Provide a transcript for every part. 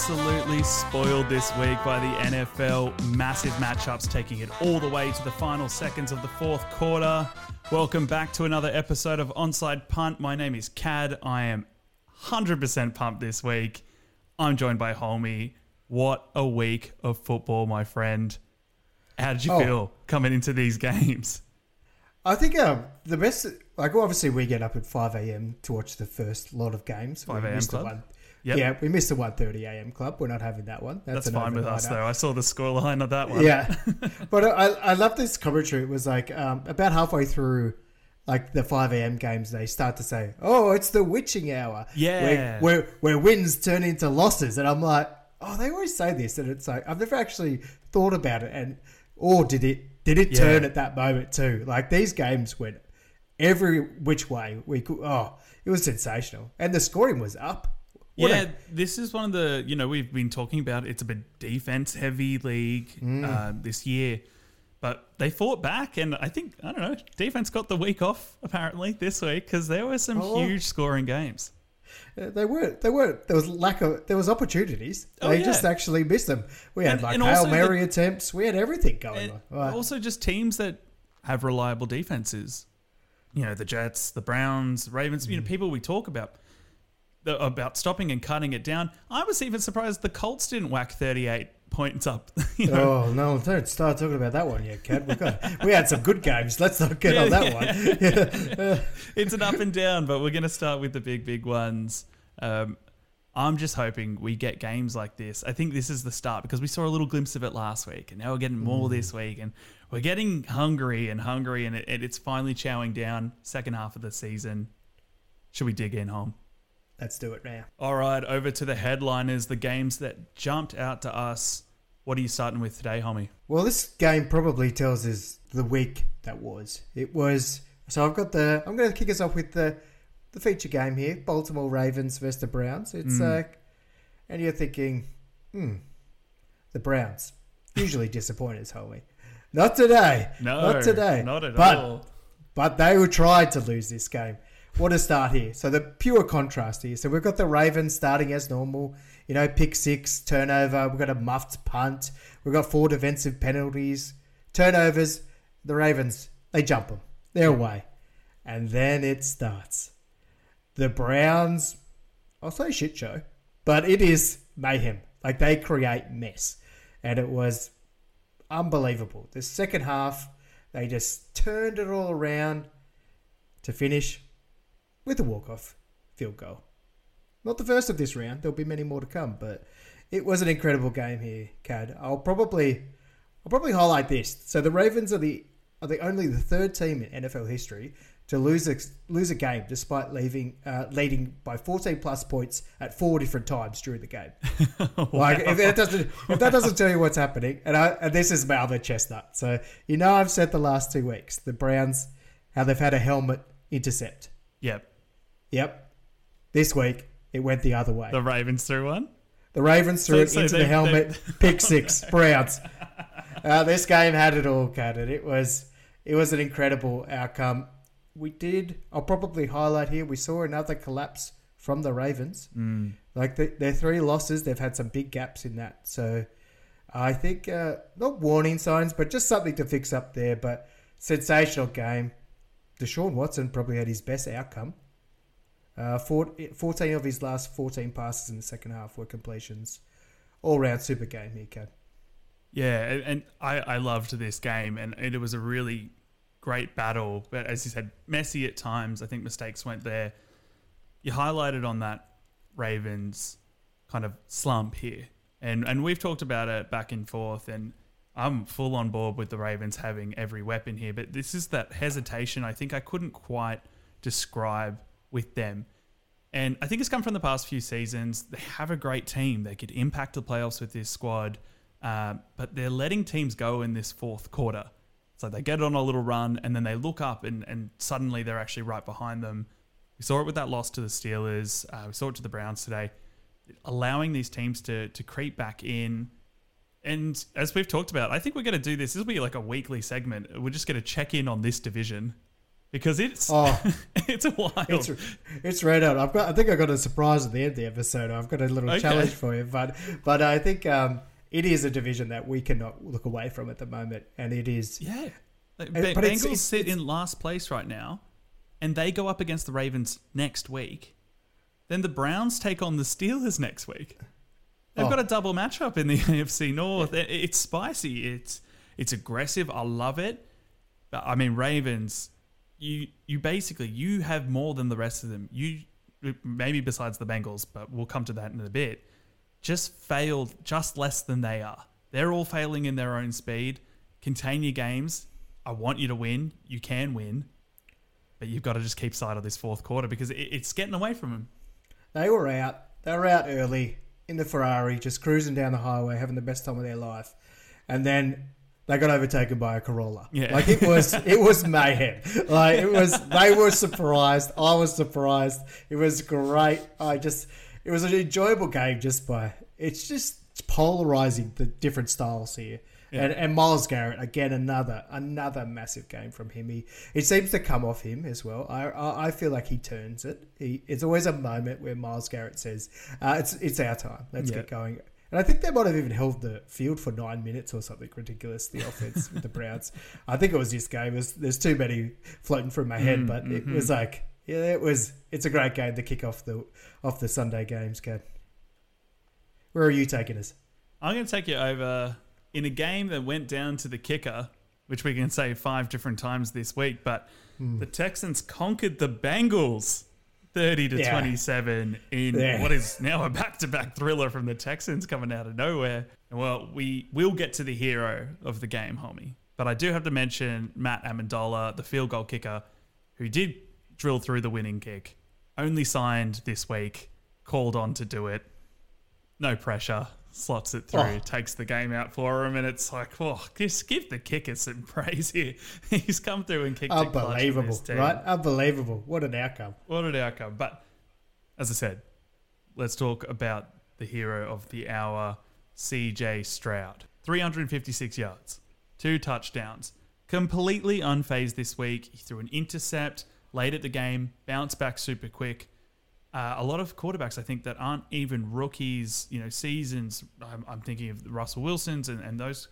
absolutely spoiled this week by the NFL. Massive matchups taking it all the way to the final seconds of the fourth quarter. Welcome back to another episode of Onside Punt. My name is Kad. I am 100% pumped this week. I'm joined by Hulmy. What a week of football, my friend. How did you Oh. feel coming into these games? I think um, the best, like obviously we get up at 5 a.m. to watch the first lot of games. 5 a.m. club? Yep. Yeah, we missed the 1.30 a.m. club. We're not having that one. That's an fine with us, though. I saw the scoreline of that one. Yeah. but I, I love this commentary. It was like um, about halfway through like the 5 a.m. games, they start to say, oh, it's the witching hour. Yeah. Where, where, where wins turn into losses. And I'm like, oh, they always say this. And it's like, I've never actually thought about it. And, or did it, did it Yeah. turn at that moment too? Like these games went every which way we could. Oh, it was sensational. And the scoring was up. What a- Yeah, this is one of the you know we've been talking about. It's a bit defense heavy league Mm. uh, this year, but they fought back, and I think I don't know. Defense got the week off apparently this week because there were some Oh. huge scoring games. Uh, They were. They were. There was lack of. There was opportunities. Oh, they yeah. just actually missed them. We had And- like and hail also the- mary attempts. We had everything going And on. Right. Also, just teams that have reliable defenses. You know, the Jets, the Browns, Ravens. Mm. You know, people we talk about about stopping and cutting it down. I was even surprised the Colts didn't whack thirty-eight points up. You know, Oh no! Don't start talking about that one yet, Cat. We got we had some good games. Let's not get Yeah, on that yeah. one. it's an up and down, but we're going to start with the big, big ones. Um, I'm just hoping we get games like this. I think this is the start because we saw a little glimpse of it last week, and now we're getting more this week, and we're getting hungry and hungry, and it- it's finally chowing down. Second half of the season. Should we dig in home? Let's do it now. All right, over to the headliners, the games that jumped out to us. What are you starting with today, homie? Well, this game probably tells us the week that was. It was. So I've got the. I'm going to kick us off with the the feature game here: Baltimore Ravens versus the Browns. It's Mm. uh, and you're thinking, hmm, the Browns usually disappointers, homie. Not today. No, not today. not at but, all. But they were tried to lose this game. What a start here. So the pure contrast here. So we've got the Ravens starting as normal. You know, pick six, turnover. We've got a muffed punt. We've got four defensive penalties. Turnovers. The Ravens, they jump them. They're away. And then it starts. The Browns, I'll say shit show, but it is mayhem. Like they create mess. And it was unbelievable. The second half, they just turned it all around to finish with a walk-off field goal. Not the first of this round. There'll be many more to come, but it was an incredible game here, Kad. I'll probably, I'll probably highlight this. So the Ravens are the are the only the third team in NFL history to lose a lose a game despite leaving uh, leading by 14 plus points at four different times during the game. Like if that doesn't if that doesn't tell you what's happening, and, I, and this is my other chestnut. So you know I've said the last two weeks the Browns how they've had a helmet intercept. Yep, Yep. This week it went the other way. the Ravens threw one. The Ravens threw So- it so into they- the helmet. Pick six. Browns. Uh, this game had it all, and it was it was an incredible outcome. We did. I'll probably highlight here. We saw another collapse from the Ravens. Mm. Like the, their three losses, they've had some big gaps in that. So I think uh, not warning signs, but just something to fix up there. But sensational game. Deshaun Watson probably had his best outcome. Uh, four, 14 of his last 14 passes in the second half were completions. All round super game here, Kad. Yeah, and- and I, I loved this game, and it was a really great battle. But as you said, messy at times. I think mistakes went there. You highlighted on that Ravens kind of slump here, and and we've talked about it back and forth, and I'm full on board with the Ravens having every weapon here. But this is that hesitation. I think I couldn't quite describe with them. And I think it's come from the past few seasons. They have a great team. They could impact the playoffs with this squad, uh, but they're letting teams go in this fourth quarter. So they get on a little run and then they look up and, and suddenly they're actually right behind them. We saw it with that loss to the Steelers. Uh, we saw it to the Browns today. Allowing these teams to to creep back in. And as we've talked about, I think we're going to do this. This will be like a weekly segment. We're just going to check in on this division because it's Oh. it's a wild. It's it's red hot. I've got. I think I got a surprise at the end of the episode. I've got a little Okay. challenge for you, but but I think um, it is a division that we cannot look away from at the moment, and it is. yeah, And- but Bengals it's- sit it's- in last place right now, and they go up against the Ravens next week. Then the Browns take on the Steelers next week. They've Oh. got a double matchup in the AFC North. It- It's spicy. It's it's aggressive. I love it. But I mean, Ravens, you you basically you have more than the rest of them. You maybe besides the Bengals, but we'll come to that in a bit. Just failed just less than they are. They're all failing in their own speed. Contain your games. I want you to win. You can win, but you've got to just keep sight of this fourth quarter because it, it's getting away from them. They were out. They were out early in the Ferrari, just cruising down the highway, having the best time of their life, and then they got overtaken by a Corolla. Yeah. like it was it was mayhem. Like it was. They were surprised. I was surprised. It was great. I just it was an enjoyable game just by it's just polarizing the different styles here. Yeah. And, and Myles Garrett again another another massive game from him. He it seems to come off him as well. I I, I feel like he turns it. He, it's always a moment where Myles Garrett says, uh, "It's it's our time. Let's Yeah. get going." And I think they might have even held the field for nine minutes or something ridiculous. The offense with the Browns. I think it was this game. Was, there's too many floating through my head, Mm, but it mhm. was like yeah, it was. It's a great game to kick off the off the Sunday games. Good. Where are you taking us? I'm going to take you over in a game that went down to the kicker, which we can say five different times this week. But Hmm. the Texans conquered the Bengals 30 to Yeah. 27 in Yeah. what is now a back to back thriller from the Texans coming out of nowhere. Well, we will get to the hero of the game, homie. But I do have to mention Matt Ammendola, the field goal kicker, who did drill through the winning kick, only signed this week, called on to do it no pressure, slots it through, Oh. takes the game out for him, and it's like, oh, just give the kicker some praise here. He's come through and kicked it clutch for Unbelievable, right? Unbelievable. What an outcome. What an outcome! But as I said, let's talk about the hero of the hour, C.J. Stroud. 356 yards, two touchdowns, completely unfazed this week. He threw an intercept late at the game, bounced back super quick. Uh, a lot of quarterbacks, I think, that aren't even rookies, you know, seasons. I'm, I'm thinking of Russell Wilsons and, and those,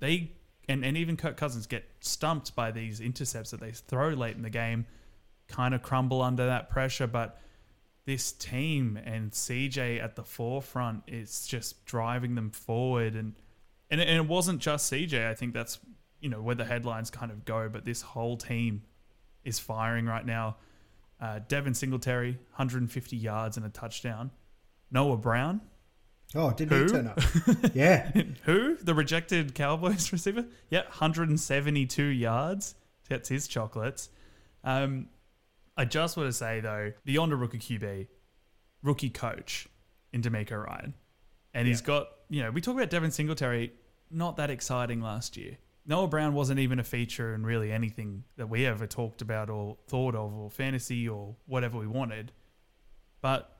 they, and, and even Kirk Cousins get stumped by these intercepts that they throw late in the game, kind of crumble under that pressure. But this team and CJ at the forefront is just driving them forward. And, and, and it wasn't just CJ. I think that's, you know, where the headlines kind of go. But this whole team is firing right now. Uh, Devin Singletary, 150 yards and a touchdown. Noah Brown, Oh, didn't Who? he turn up? yeah. who the rejected Cowboys receiver? Yeah, 172 yards gets his chocolates. Um, I just want to say though, beyond a rookie QB, rookie coach in DeMeco Ryan, and he's got you know we talk about Devin Singletary, not that exciting last year. Noah Brown wasn't even a feature in really anything that we ever talked about or thought of or fantasy or whatever we wanted. But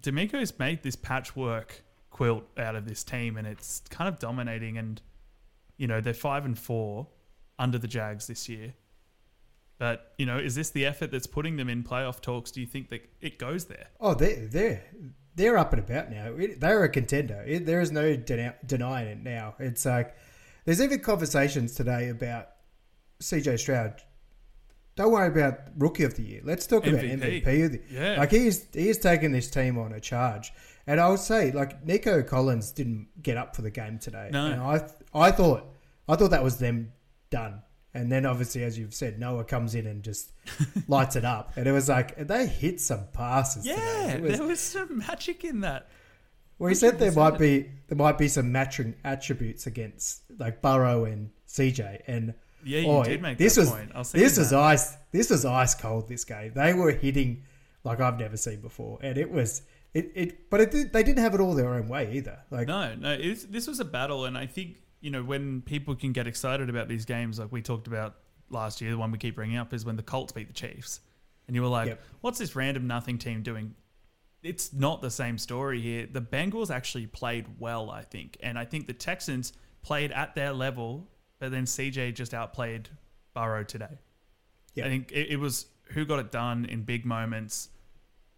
DeMeco's made this patchwork quilt out of this team, and it's kind of dominating. And you know they're five and four under the Jags this year. But you know, is this the effort that's putting them in playoff talks? Do you think that it goes there? Oh, they they're they're up and about now. They're a contender. There is no denying it now. It's like there's even conversations today about CJ Stroud. Don't worry about rookie of the year. Let's talk about MVP. MVP of the Yeah. Like he's he's taking this team on a charge. And I would say like Nico Collins didn't get up for the game today. No. And I I thought I thought that was them done. And then obviously as you've said, Noah comes in and just lights it up. And it was like they hit some passes. Yeah, was- there was some magic in that. Well, he said there might be there might be some matching attributes against like Burrow and CJ, and Yeah, you oh, did make this that was point. I was this was that. ice this was ice cold. This game they were hitting like I've never seen before, and it was it, it but it did, they didn't have it all their own way either. Like No, no, it's, this was a battle, and I think you know when people can get excited about these games, like we talked about last year, the one we keep bringing up is when the Colts beat the Chiefs, and you were like, Yep. "What's this random nothing team doing?" It's not the same story here. The Bengals actually played well, I think, and I think the Texans played at their level, but then CJ just outplayed Burrow today. Yeah. I think it, it was who got it done in big moments,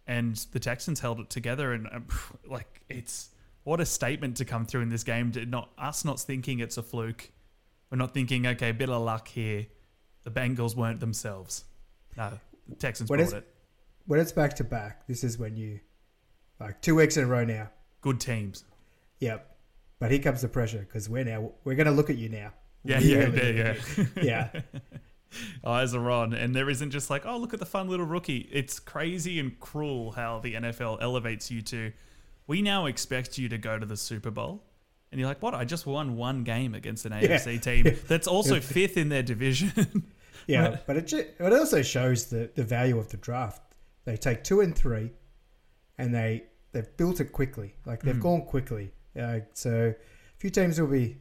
and the Texans held it together. And uh, like, it's what a statement to come through in this game. To not us not thinking it's a fluke. We're not thinking, okay, a bit of luck here. The Bengals weren't themselves. No, the Texans When brought it. When it's back to back, this is when you, like two weeks in a row now. Good teams. Yep. But here comes the pressure because we're now we're going to look at you now. Yeah, yeah, yeah, yeah. yeah. Eyes are on, and there isn't just like, oh, look at the fun little rookie. It's crazy and cruel how the NFL elevates you to. We now expect you to go to the Super Bowl, and you're like, what? I just won one game against an AFC team that's also fifth in their division. Yeah, but it, ju- it also shows the, the value of the draft. They take two and three, and they they've built it quickly. Like they've Mm. gone quickly. Uh, so a few teams will be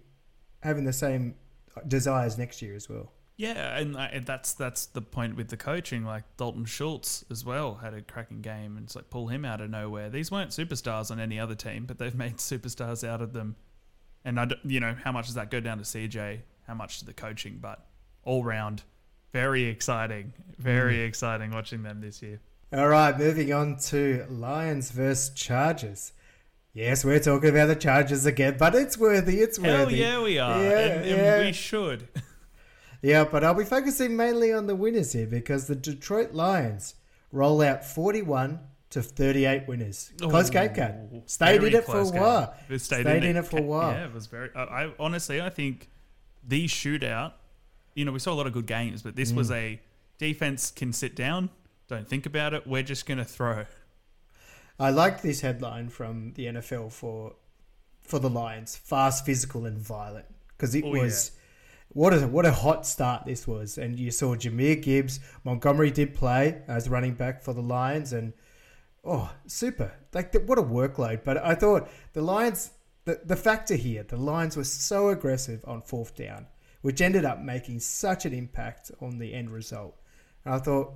having the same desires next year as well. yeah, and, uh, and that's that's the point with the coaching. Like Dalton Schultz as well had a cracking game, and it's like pull him out of nowhere. These weren't superstars on any other team, but they've made superstars out of them. And I, don't- you know, how much does that go down to CJ? How much to the coaching? But all round, very exciting, very exciting watching them this year. All right, moving on to Lions versus Chargers. Yes, we're talking about the Chargers again, but it's worthy. It's worthy. Hell worthy. yeah, we are, Yeah, and, and yeah. we should. Yeah, but I'll be focusing mainly on the winners here because the Detroit Lions roll out 41 to 38 winners. Close game, cat. Stayed in it for a while. Stayed, Stayed in, in it for a while. Yeah, it was very. I, I honestly, I think the shootout. You know, we saw a lot of good games, but this was Mm. a defense can sit down, don't think about it. We're just going to throw. I like this headline from the NFL for for the Lions: fast, physical, and violent. Because it Oh, was what a what a hot start this was, and you saw Jahmyr Gibbs, Montgomery did play as running back for the Lions, and oh, super! Like the, what a workload. But I thought the Lions, the the factor here, the Lions were so aggressive on fourth down, which ended up making such an impact on the end result. And I thought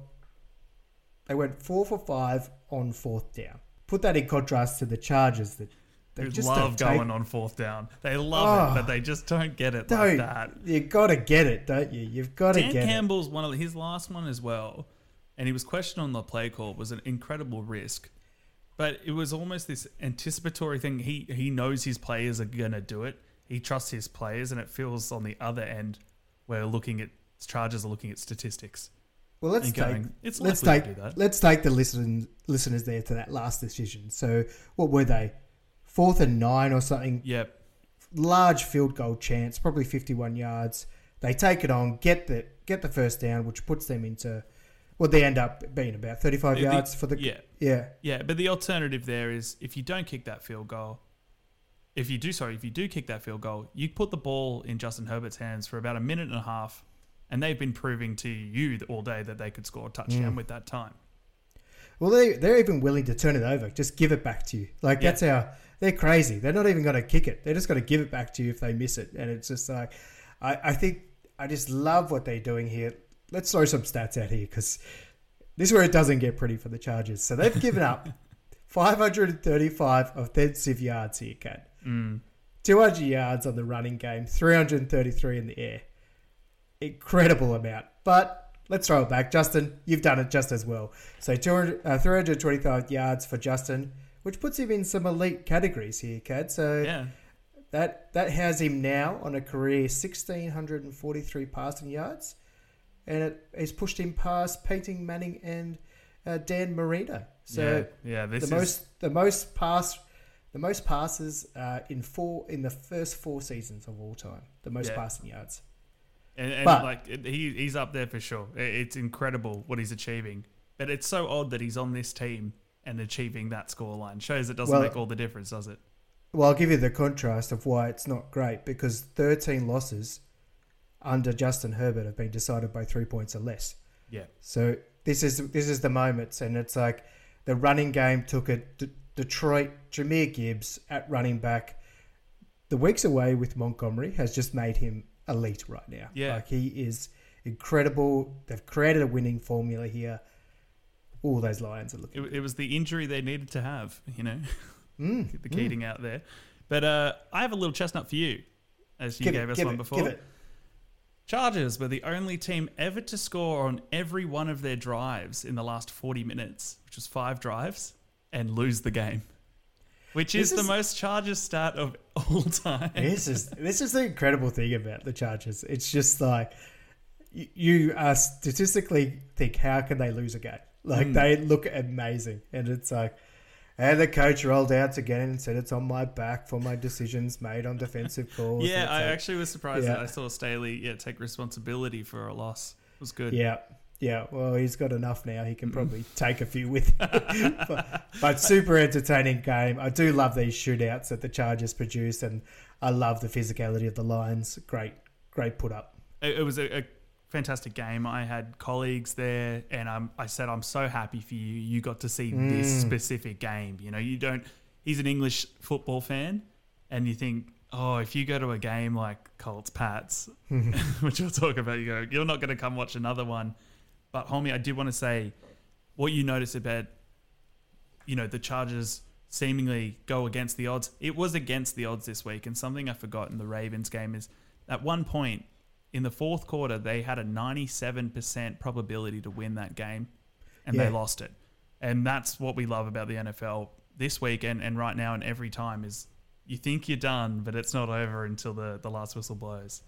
they went four for five on fourth down. Put that in contrast to the Chargers that they They just love don't take- going on fourth down. They love Oh. it, but they just don't get it Don't like that. you got to get it, don't you? You've got to get it. Dan Campbell's one of his last one as well, and he was questioned on the play call. Was an incredible risk, but it was almost this anticipatory thing. He he knows his players are gonna do it. He trusts his players, and it feels on the other end where looking at Chargers are looking at statistics. Well, let's take it's let's take to do that. let's take the listen, listeners there to that last decision. So, what were they? Fourth and nine or something. Yep. Large field goal chance, probably fifty-one yards. They take it on, get the get the first down, which puts them into. Well, they end up being about thirty-five The- yards for the Yeah. yeah. Yeah, but the alternative there is if you don't kick that field goal, if you do, sorry, if you do kick that field goal, you put the ball in Justin Herbert's hands for about a minute and a half, and they've been proving to you all day that they could score a touchdown Mm. with that time. Well, they they're even willing to turn it over, just give it back to you. Like Yeah. that's how they're crazy. They're not even going to kick it. They're just going to give it back to you if they miss it. And it's just like, I I think I just love what they're doing here. Let's throw some stats out here because this is where it doesn't get pretty for the Chargers. So they've given up 535 offensive yards here, Cat. Mm. 200 yards on the running game, 333 in the air. Incredible amount. But let's throw it back. Justin, you've done it just as well. So 200, uh, 325 yards for Justin, which puts him in some elite categories here, Kad. So Yeah. that, that has him now on a career 1,643 passing yards. And it has pushed him past Peyton Manning and uh, Dan Marino. So yeah, yeah, the is most the most pass the most passes uh, in four in the first four seasons of all time. The most Yeah. passing yards. And, and but- like he he's up there for sure. It's incredible what he's achieving, but it's so odd that he's on this team and achieving that scoreline. Shows it doesn't Well- make all the difference, does it? Well, I'll give you the contrast of why it's not great because 13 losses under Justin Herbert have been decided by three points or less. Yeah. So this is this is the moments, and it's like the running game took it. D- Detroit, Jahmyr Gibbs at running back. The weeks away with Montgomery has just made him elite right now. Yeah. like he is incredible. They've created a winning formula here. All those Lions are looking. It, it was the injury they needed to have, you know. Mm, the mm. Keating out there. But uh, I have a little chestnut for you, as you Give gave it, us one it, before. Chargers were the only team ever to score on every one of their drives in the last 40 minutes, which was five drives, and lose the game. Which is, This the most Chargers stat of all time. This is this is the incredible thing about the Chargers. It's just like you uh, statistically think, how can they lose a game? Like Hmm. they look amazing, and it's like, and the coach rolled out again and said, "It's on my back for my decisions made on defensive calls." Yeah, I like, actually was surprised Yeah. that I saw Staley yeah, take responsibility for a loss. It was good. Yeah, yeah. Well, he's got enough now. He can probably take a few with. him. but, but super entertaining game. I do love these shootouts that the Chargers produce, and I love the physicality of the Lions. Great, great put up. It, it was a, a fantastic game. I had colleagues there, and um, I said, I'm so happy for you. You got to see this specific game. You know, you don't, he's an English football fan, and you think, oh, if you go to a game like Colts Pats, which we'll talk about, you go, you're not going to come watch another one. But, homie, I did want to say what you notice about, you know, the Chargers seemingly go against the odds. It was against the odds this week, and something I forgot in the Ravens game is at one point in the fourth quarter, they had a 97% probability to win that game, and Yeah. they lost it. And that's what we love about the NFL this week and, and right now and every time is you think you're done, but it's not over until the, the last whistle blows.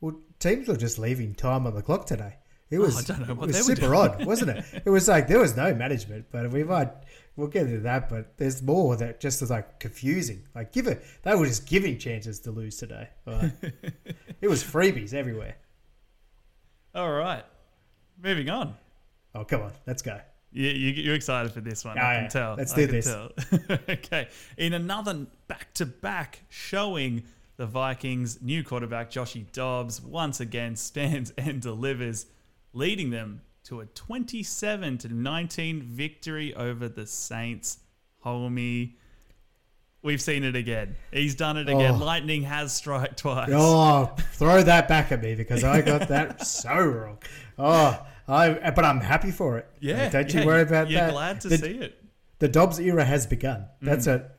Well, teams were just leaving time on the clock today. It oh, was, Oh, I don't know it was they were super odd, wasn't it? It was like there was no management, but we might we'll get into that. But there's more that just is like confusing. Like give it, they were just giving chances to lose today. Like, it was freebies everywhere. All right. Moving on. Oh come on, let's go. You, you, you're excited for this one. Oh, I can yeah. tell. Let's do this. okay. In another back to back showing, the Vikings' new quarterback, Joshy Dobbs, once again stands and delivers, leading them to a 27 to 19 victory over the Saints. Homie. We've seen it again. He's done it again. Oh. Lightning has struck twice. Oh, throw that back at me because I got that so wrong. Oh, I but I'm happy for it. Yeah. don't yeah, you worry about that? you're glad to The- see it. The Dobbs era has begun. That's Mm. it.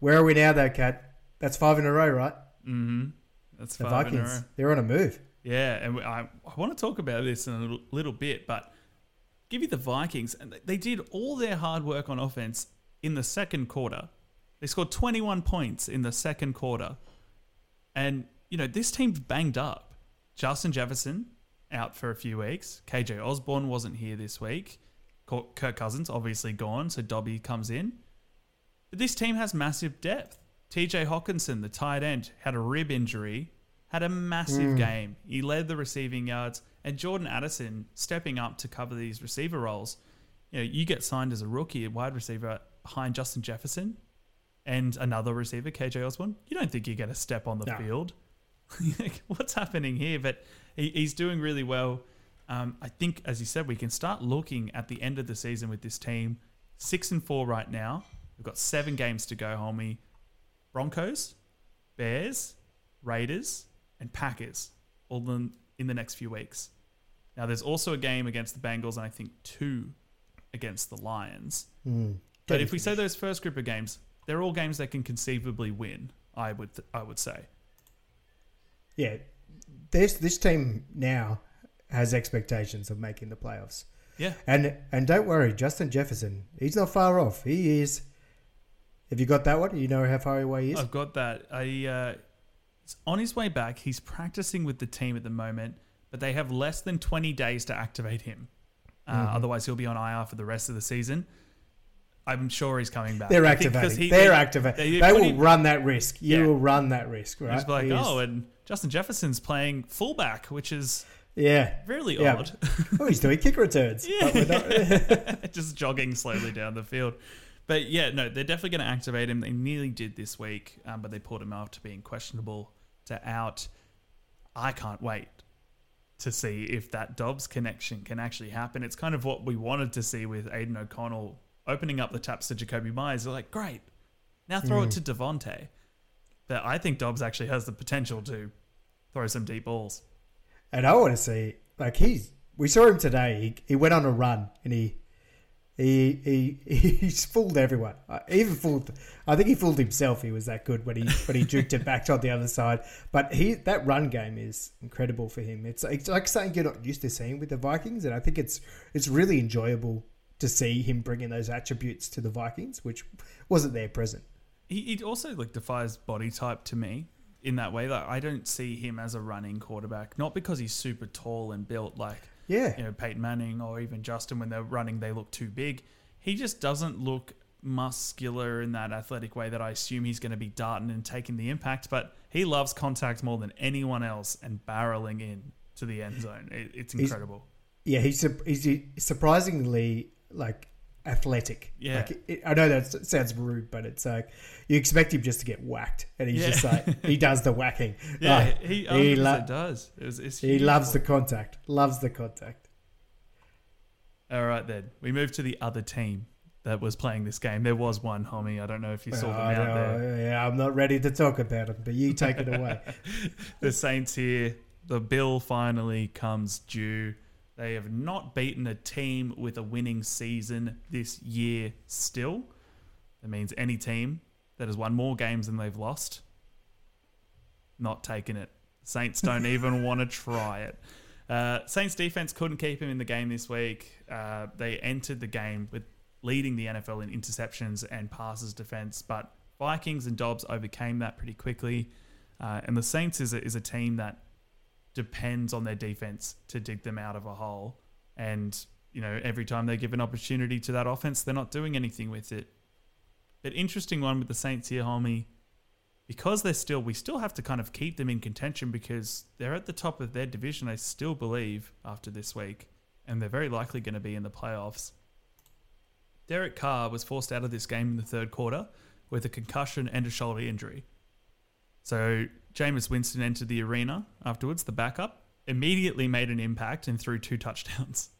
Where are we now, though, Cat? That's five in a row, right? Mm-hmm. That's The five in a row. Vikings, they're on a move. Yeah, and I, I want to talk about this in a little, little bit, but give you the Vikings, and they- did all their hard work on offense in the second quarter. They scored 21 points in the second quarter. And, you know, this team's banged up. Justin Jefferson out for a few weeks. KJ Osborn wasn't here this week. Kirk Cousins obviously gone, so Dobby comes in. But this team has massive depth. TJ Hockenson, the tight end, had a rib injury, had a massive game. He led the receiving yards, and Jordan Addison stepping up to cover these receiver roles. You know, you get signed as a rookie, a wide receiver behind Justin Jefferson and another receiver, KJ Osborn. You don't think you get a step on the No. field. What's happening here? But he, he's doing really well. Um, I think, as you said, we can start looking at the end of the season with this team. Six and four right now. We've got seven games to go, homie. Broncos, Bears, Raiders, and Packers, all in, in the next few weeks. Now, there's also a game against the Bengals, and I think two against the Lions. Mm. But if we say those first group of games, they're all games they can conceivably win. I would, I would say. yeah, this this team now has expectations of making the playoffs, Yeah, and and don't worry, Justin Jefferson, he's not far off. He is. Have you got that one? You know how far away he is. I've got that. I, uh, he's on his way back. He's practicing with the team at the moment, but they have less than 20 days to activate him. Uh, Mm-hmm. Otherwise, he'll be on IR for the rest of the season. I'm sure he's coming back. They're activating. he- They're they- activating. they They, will him- run that risk. You Yeah. will run that risk, right? He's like, He oh, and Justin Jefferson's playing fullback, which is yeah. really Yeah. odd. Oh, he's doing kick returns. Not- just jogging slowly down the field. But yeah, no, they're definitely going to activate him. They nearly did this week, um, but they pulled him after being questionable to out. I can't wait to see if that Dobbs connection can actually happen. It's kind of what we wanted to see with Aidan O'Connell opening up the taps to Jakobi Meyers. They're like, great, now throw it mm. to Davante. But I think Dobbs actually has the potential to throw some deep balls. And I want to see, like, he's. We saw him today. He, he went on a run and he He, he he's fooled everyone. Even fooled. I think he fooled himself. He was that good when he when he juked it back on the other side. But he that run game is incredible for him. It's it's like something you're not used to seeing with the Vikings, and I think it's it's really enjoyable to see him bringing those attributes to the Vikings, which wasn't there present. He, he also like defies body type to me in that way. Like I don't see him as a running quarterback, not because he's super tall and built like Yeah, you know Peyton Manning or even Justin when they're running they look too big. He just doesn't look muscular in that athletic way that I assume he's going to be darting and taking the impact. But he loves contact more than anyone else and barreling in to the end zone. It, it's He's- incredible. yeah. He's he's surprisingly like athletic. Yeah. Like, it, I know that sounds rude, but it's like you expect him just to get whacked, and he's Yeah. just like he does the whacking. Yeah, Ah, he, he lo- does. It was, he loves the contact. Loves the contact. All right, then we move to the other team that was playing this game. There was one, homie. I don't know if you saw them Oh, out no, there. Yeah, I'm not ready to talk about him, but you take it away. the Saints here. The bill finally comes due. They have not beaten a team with a winning season this year still. That means any team that has won more games than they've lost, not taking it. Saints don't even want to try it. Uh, Saints defense couldn't keep him in the game this week. Uh, they entered the game with leading the NFL in interceptions and passes defense, but Vikings and Dobbs overcame that pretty quickly. Uh, and the Saints is a, is a team that depends on their defense to dig them out of a hole. And, you know, every time they give an opportunity to that offense, they're not doing anything with it. But interesting one with the Saints here, homie. Because they're still, we still have to kind of keep them in contention because they're at the top of their division, I still believe, after this week. And they're very likely going to be in the playoffs. Derek Carr was forced out of this game in the third quarter with a concussion and a shoulder injury. So Jameis Winston entered the arena afterwards, the backup, immediately made an impact and threw two touchdowns.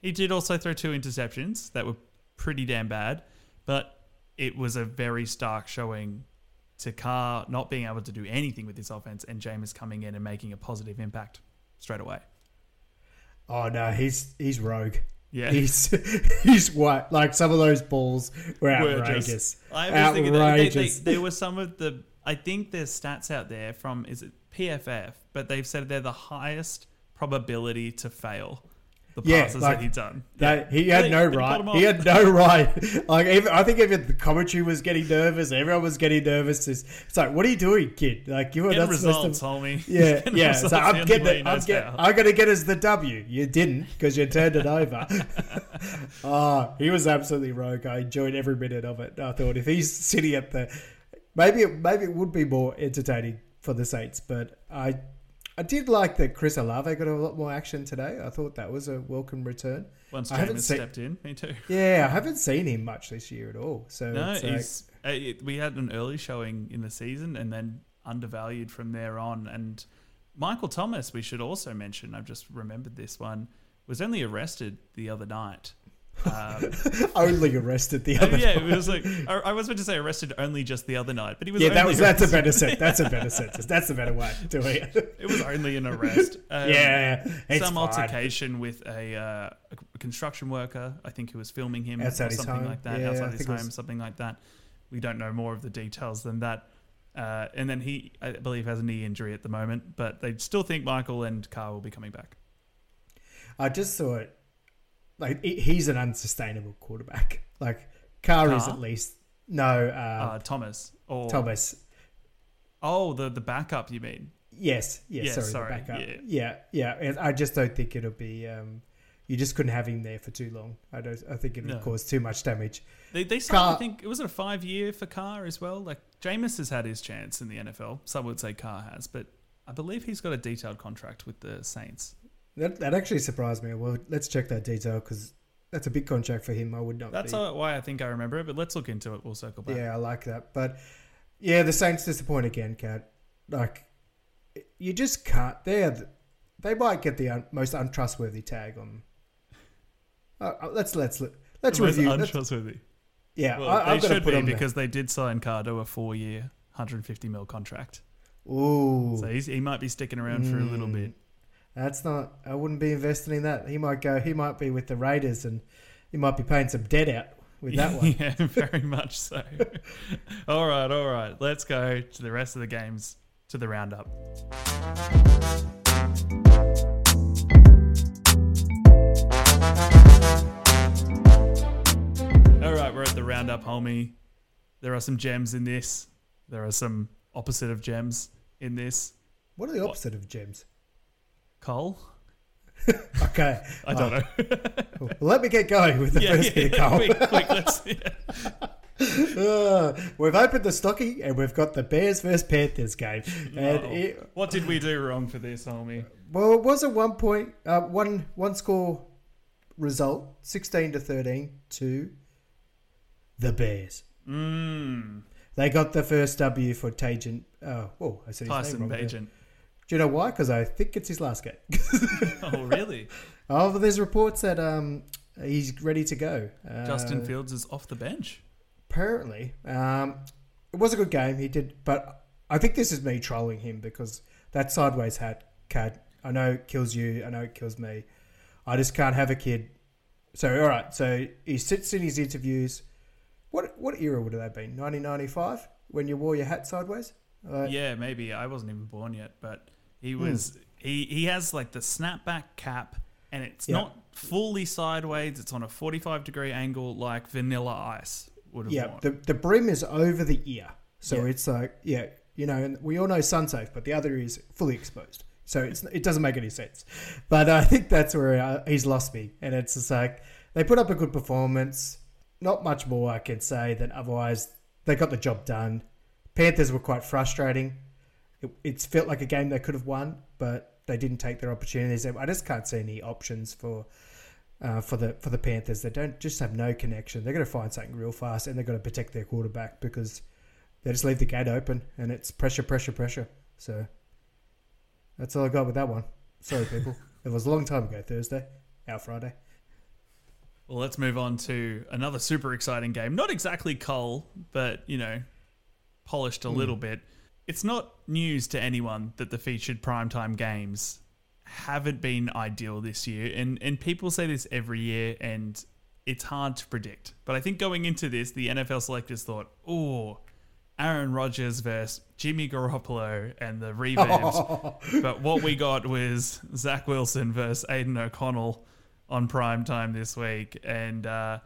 He did also throw two interceptions that were pretty damn bad, but it was a very stark showing to Carr not being able to do anything with this offense and Jameis coming in and making a positive impact straight away. Oh no, he's he's rogue. Yeah. He's he's what like some of those balls were were outrageous. just- I was thinking that they, they, outrageous. there were some of the. I think there's stats out there from is it PFF, but they've said they're the highest probability to fail the Yeah, passes like, that he's done. That he had no right. He had no right. Like even, I think even the commentary was getting nervous. Everyone was getting nervous. It's, it's like, what are you doing, kid? Like you were not results, to. homie. Yeah, yeah. results So I'm getting I'm knows get, how. I'm gonna get us the W. You didn't because you turned it over. oh, he was absolutely rogue. I enjoyed every minute of it. I thought if he's sitting at the, maybe it, maybe it would be more entertaining for the Saints. But I, I did like that Chris Olave got a lot more action today. I thought that was a welcome return. Once I haven't Jameis stepped in, me too. Yeah, I haven't seen him much this year at all. So No, it's like, he's. Uh, we had an early showing in the season and then undervalued from there on. And Michael Thomas, we should also mention. I've just remembered this one was only arrested the other night. Um, only arrested the Oh, other. yeah, it was like I I was meant to say arrested only just the other night, but he was yeah, that was that's a arrested- better set. That's a better sentence. That's a better way doing it. It was only an arrest. Um, yeah, it's some fine. altercation with a, uh, a construction worker. I think who was filming him Outside or his something home. like that Yeah, outside his it was- home, something like that. We don't know more of the details than that. Uh, and then he, I believe, has a knee injury at the moment, but they still think Michael and Carr will be coming back. I just thought, like, he's an unsustainable quarterback. Like, Carr is at least no uh, Uh, Thomas or Thomas. oh, the the backup. You mean? Yes, yes. Yeah, sorry, sorry, the backup. yeah. Yeah, yeah. And I just don't think it'll be. Um, you just couldn't have him there for too long. I don't. I think it would No. cause too much damage. They they signed, I think it was it a five year for Carr as well. Like Jameis has had his chance in the NFL. Some would say Carr has, but I believe he's got a detailed contract with the Saints. That that actually surprised me. Well, let's check that detail because that's a big contract for him. I would not. That's be. why I think I remember it. But let's look into it. We'll circle back. Yeah, I like that. But yeah, the Saints disappoint again, Cat. Like you just can't. They're they might get the un, most untrustworthy tag on. Uh, uh, let's let's let's review. let's- untrustworthy. yeah, Well, I, they should be because they did sign Carr to a four year, 150 mil contract. Ooh, So he's, he might be sticking around for a little Mm. bit. That's not. I wouldn't be investing in that. He might go. He might be with the Raiders and he might be paying some debt out with that one. Yeah, very much so. all right, all right. Let's go to the rest of the games to the roundup. All right, we're at the roundup, homie. There are some gems in this. There are some opposite of gems in this. What are the opposite of gems? Coal? Okay. I don't know. Well, let me get going with the yeah, first yeah, bit of coal. quick, quick, let's, yeah. Uh, we've opened the stocking and we've got the Bears versus Panthers game. And Oh. it, What did we do wrong for this, homie? well, it was a one point, uh, one one score result, sixteen to thirteen to the Bears. Mmm. They got the first W for Tajan. Oh, whoa, I said Tyson name wrong. there. Bajan. Do you know why? Because I think it's his last game. Oh, really? oh, but there's reports that um he's ready to go. Uh, Justin Fields is off the bench. apparently. Um, it was a good game. He did, but I think this is me trolling him because that sideways hat cad. I know it kills you. I know it kills me. I just can't have a kid. So all right. So he sits in his interviews. What what era would that have been? 1995 when you wore your hat sideways. Uh, yeah, maybe. I wasn't even born yet, but he Hmm. was. He he has like the snapback cap, and it's Yeah. not fully sideways. It's on a forty-five degree angle, like Vanilla Ice would have Yeah, the the brim is over the ear, so Yeah. it's like yeah, you know, and we all know sun safe, but the other is fully exposed, so it's it doesn't make any sense. But I think that's where uh, he's lost me, and it's just like they put up a good performance. Not much more I can say than otherwise they got the job done. Panthers were quite frustrating. It, it's felt like a game they could have won, but they didn't take their opportunities. I just can't see any options for uh, for the for the Panthers. They don't just have no connection. They're going to find something real fast, and they're going to protect their quarterback because they just leave the gate open, and it's pressure, pressure, pressure. So that's all I got with that one. Sorry, people. it was a long time ago. Thursday, our Friday. Well, let's move on to another super exciting game. Not exactly coal, but you know, polished a Hmm. little bit. It's not news to anyone that the featured primetime games haven't been ideal this year, and and people say this every year, and it's hard to predict. But I think going into this, the NFL selectors thought, "Oh, Aaron Rodgers versus Jimmy Garoppolo and the revamped." but what we got was Zach Wilson versus Aidan O'Connell on prime time this week, and uh,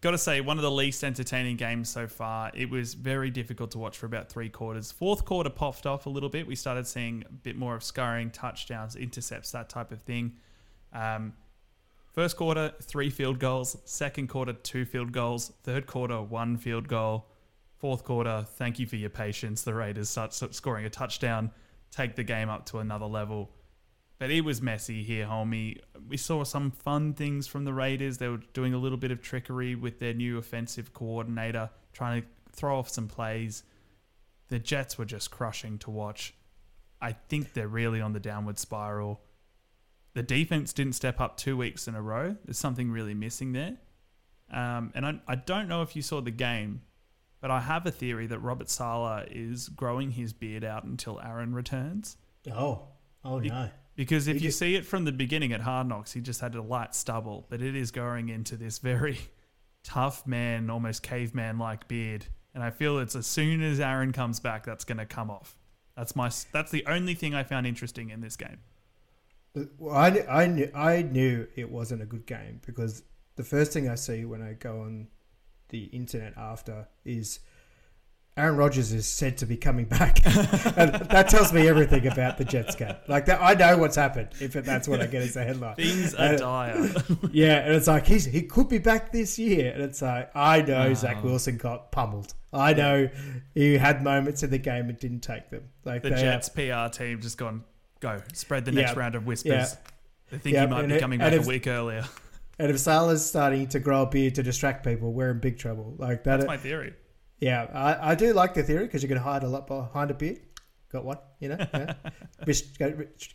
got to say, one of the least entertaining games so far. It was very difficult to watch for about three quarters. Fourth quarter popped off a little bit. We started seeing a bit more of scoring, touchdowns, intercepts, that type of thing. Um, first quarter, three field goals. Second quarter, two field goals. Third quarter, one field goal. Fourth quarter, thank you for your patience. The Raiders start scoring a touchdown, take the game up to another level. But it was messy here, homie. We saw some fun things from the Raiders. They were doing a little bit of trickery with their new offensive coordinator, trying to throw off some plays. The Jets were just crushing to watch. I think they're really on the downward spiral. The defense didn't step up two weeks in a row. There's something really missing there. Um, and I, I don't know if you saw the game, but I have a theory that Robert Saleh is growing his beard out until Aaron returns. Oh, oh no. Because if you just- see it from the beginning at Hard Knocks, he just had a light stubble, but it is going into this very tough man, almost caveman like beard. And I feel it's as soon as Aaron comes back, that's going to come off. That's my. That's the only thing I found interesting in this game. Well, I, I, knew, I knew it wasn't a good game because the first thing I see when I go on the internet after is Aaron Rodgers is said to be coming back. and that tells me everything about the Jets game. Like that, I know what's happened if that's what I get as a headline. Things are Uh, dire. Yeah, and it's like he's he could be back this year, and it's like I know Zach Oh. Wilson got pummeled. I know he had moments in the game and didn't take them. Like the they are- Jets PR team just gone go spread the next Yeah. round of whispers. Yeah. They think Yeah, he might be it- coming and back a week earlier. And if Saleh's starting to grow a beard to distract people, we're in big trouble. Like that. That's my theory. Yeah, I, I do like the theory because you can hide a lot behind a beard. Got one, you know. Yeah.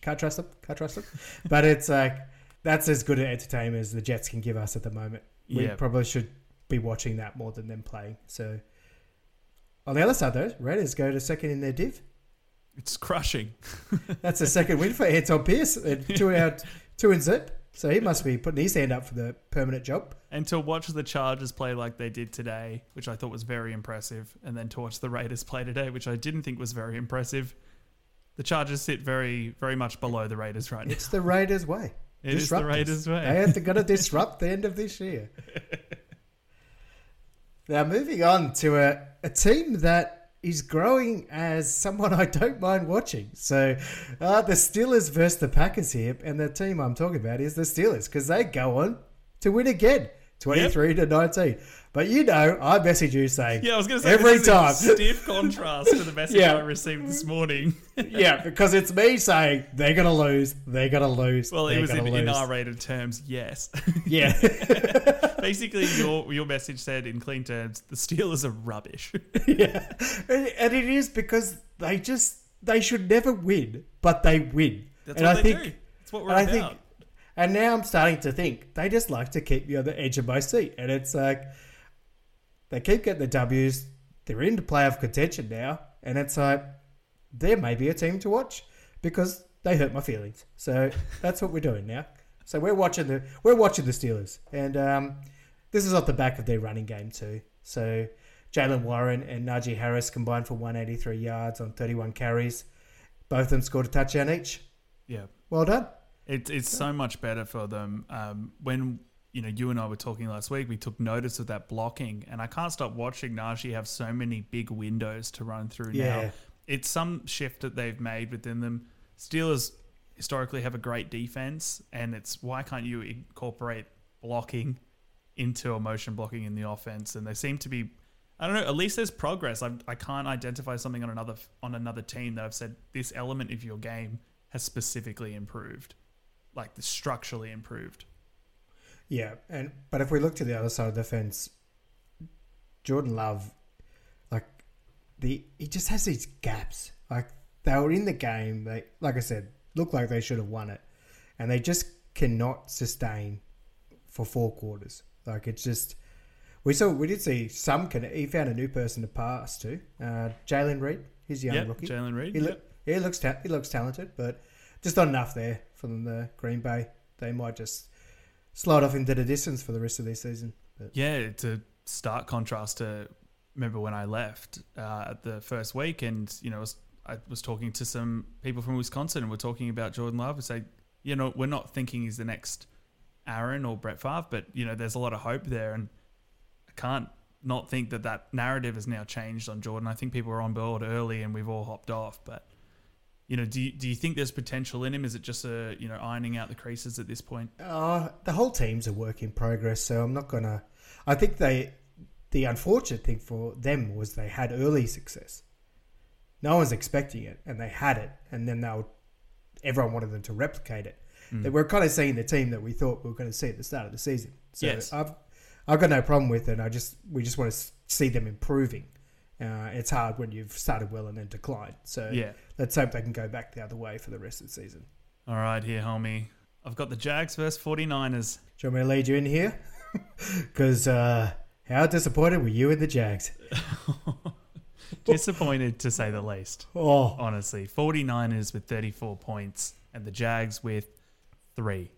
Can't trust them. Can't trust them. But it's like that's as good an entertainment as the Jets can give us at the moment. We Yeah. probably should be watching that more than them playing. So on the other side, though, Raiders go to second in their div. It's crushing. That's a second win for Anton Pierce. And two out, two in zip. So he must be putting his hand up for the permanent job. And to watch the Chargers play like they did today, which I thought was very impressive, and then to watch the Raiders play today, which I didn't think was very impressive. The Chargers sit very, very much below the Raiders right now. It's the Raiders' way. It is the. Raiders' way. They have to got to disrupt the end of this year. now, moving on to a, a team that is growing as someone I don't mind watching. So, uh, the Steelers versus the Packers here, and the team I'm talking about is the Steelers because they go on to win again, 23 to 19. But you know, I message you saying, Yeah, I was going to say every time. stiff contrast to the message Yeah. I received this morning. yeah, because it's me saying they're gonna lose, they're gonna lose. well, it was in, in lose." R-rated terms, yes. Yeah, Basically, your your message said in clean terms, the Steelers are rubbish. yeah, and, and it is because they just they should never win, but they win. That's and what I they think, do. That's what we're and I about. think, and now I'm starting to think they just like to keep me on the edge of my seat, and it's like they keep getting the W's. They're into playoff contention now, and it's like there may be a team to watch because they hurt my feelings. So that's what we're doing now. So we're watching the we're watching the Steelers, and um, this is off the back of their running game too. So Jaylen Warren and Najee Harris combined for 183 yards on 31 carries. Both of them scored a touchdown each. yeah. Well done. It's it's so much better for them. Um, when you know you and I were talking last week, we took notice of that blocking, and I can't stop watching Najee have so many big windows to run through Yeah. now. It's some shift that they've made within them. Steelers historically have a great defense, and it's why can't you incorporate blocking into a motion blocking in the offense? And they seem to be. I don't know. At least there's progress. I, I can't identify something on another on another team that I've said this element of your game has specifically improved like the structurally improved. Yeah, and but if we look to the other side of the fence, Jordan Love, like the he just has these gaps. Like they were in the game, they like I said, looked like they should have won it, and they just cannot sustain for four quarters. Like it's just we saw we did see some can he found a new person to pass to. Uh, Jayden Reed, he's young Yep, rookie. Jayden Reed. He, yep. look, he looks ta- he looks talented, but just not enough there from the Green Bay. They might just slide off into the distance for the rest of their season. But Yeah, it's a stark contrast to remember when I left uh, at the first week, and you know, I was, I was talking to some people from Wisconsin, and we're talking about Jordan Love, and say, you know, we're not thinking he's the next Aaron or Brett Favre, but you know, there's a lot of hope there, and I can't not think that that narrative has now changed on Jordan. I think people were on board early, and we've all hopped off, but. You know, do you, do you think there's potential in him? Is it just a you know ironing out the creases at this point? uh, the whole team's a work in progress, so I'm not gonna. I think they. The unfortunate thing for them was they had early success. No one's expecting it, and they had it, and then they were, everyone wanted them to replicate it. Mm. That we're kind of seeing the team that we thought we were going to see at the start of the season. So Yes. I've I've got no problem with it. I just we just want to see them improving. Uh, it's hard when you've started well and then declined. So Yeah. let's hope they can go back the other way for the rest of the season. All right, here, Hulmy. I've got the Jags versus 49ers. Do you want me to lead you in here? Because uh, how disappointed were you in the Jags? Disappointed to say the least, Oh, honestly. 49ers with 34 points and the Jags with three.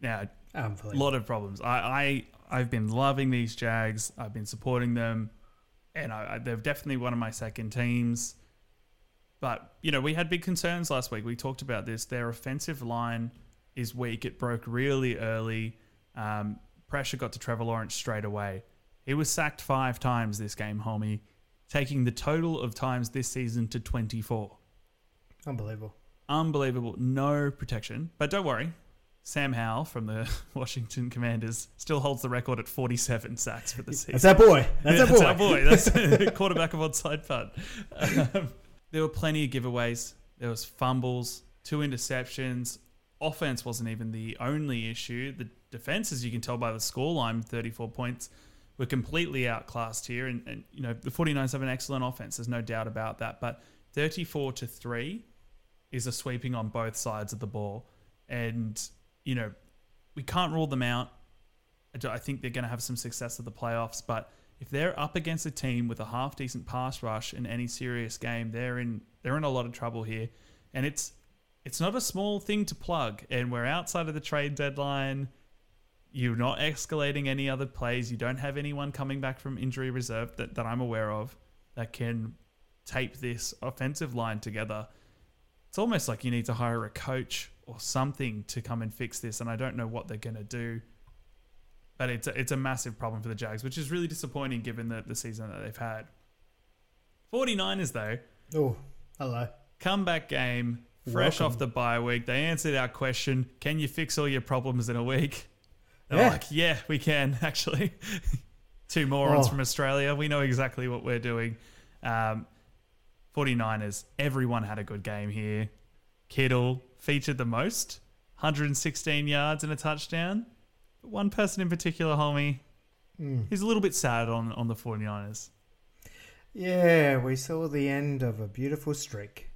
Now, a lot of problems. I, I, I've been loving these Jags. I've been supporting them, and I, I, they're definitely one of my second teams. But, you know, we had big concerns last week. We talked about this. Their offensive line is weak. It broke really early. Um, pressure got to Trevor Lawrence straight away. He was sacked five times this game, Hulmy, taking the total of times this season to 24. Unbelievable. Unbelievable. No protection. But don't worry. Sam Howell from the Washington Commanders still holds the record at 47 sacks for the season. That's our boy. That's our boy. That's our boy. That's quarterback of onside punt. Um, there were plenty of giveaways. There was fumbles, two interceptions. Offense wasn't even the only issue. The defense, as you can tell by the scoreline, 34 points, were completely outclassed here. And, and you know the 49ers have an excellent offense. There's no doubt about that. But 34 to three is a sweeping on both sides of the ball, and you know we can't rule them out. I think they're going to have some success at the playoffs, but if they're up against a team with a half decent pass rush in any serious game, they're in they're in a lot of trouble here. And it's it's not a small thing to plug, and we're outside of the trade deadline. You're not escalating any other plays. You don't have anyone coming back from injury reserve that, that I'm aware of that can tape this offensive line together. It's almost like you need to hire a coach or something to come and fix this, and I don't know what they're going to do. But it's a, it's a massive problem for the Jags, which is really disappointing given the, the season that they've had. 49ers, though, Oh, hello. comeback game, fresh Welcome. off the bye week. They answered our question Can you fix all your problems in a week? They're Yeah. like, Yeah, we can, actually. Two morons Oh. from Australia. We know exactly what we're doing. Um, 49ers, everyone had a good game here. Kittle featured the most 116 yards and a touchdown. But one person in particular, Hulmy, Mm. he's a little bit sad on, on the 49ers. Yeah, we saw the end of a beautiful streak.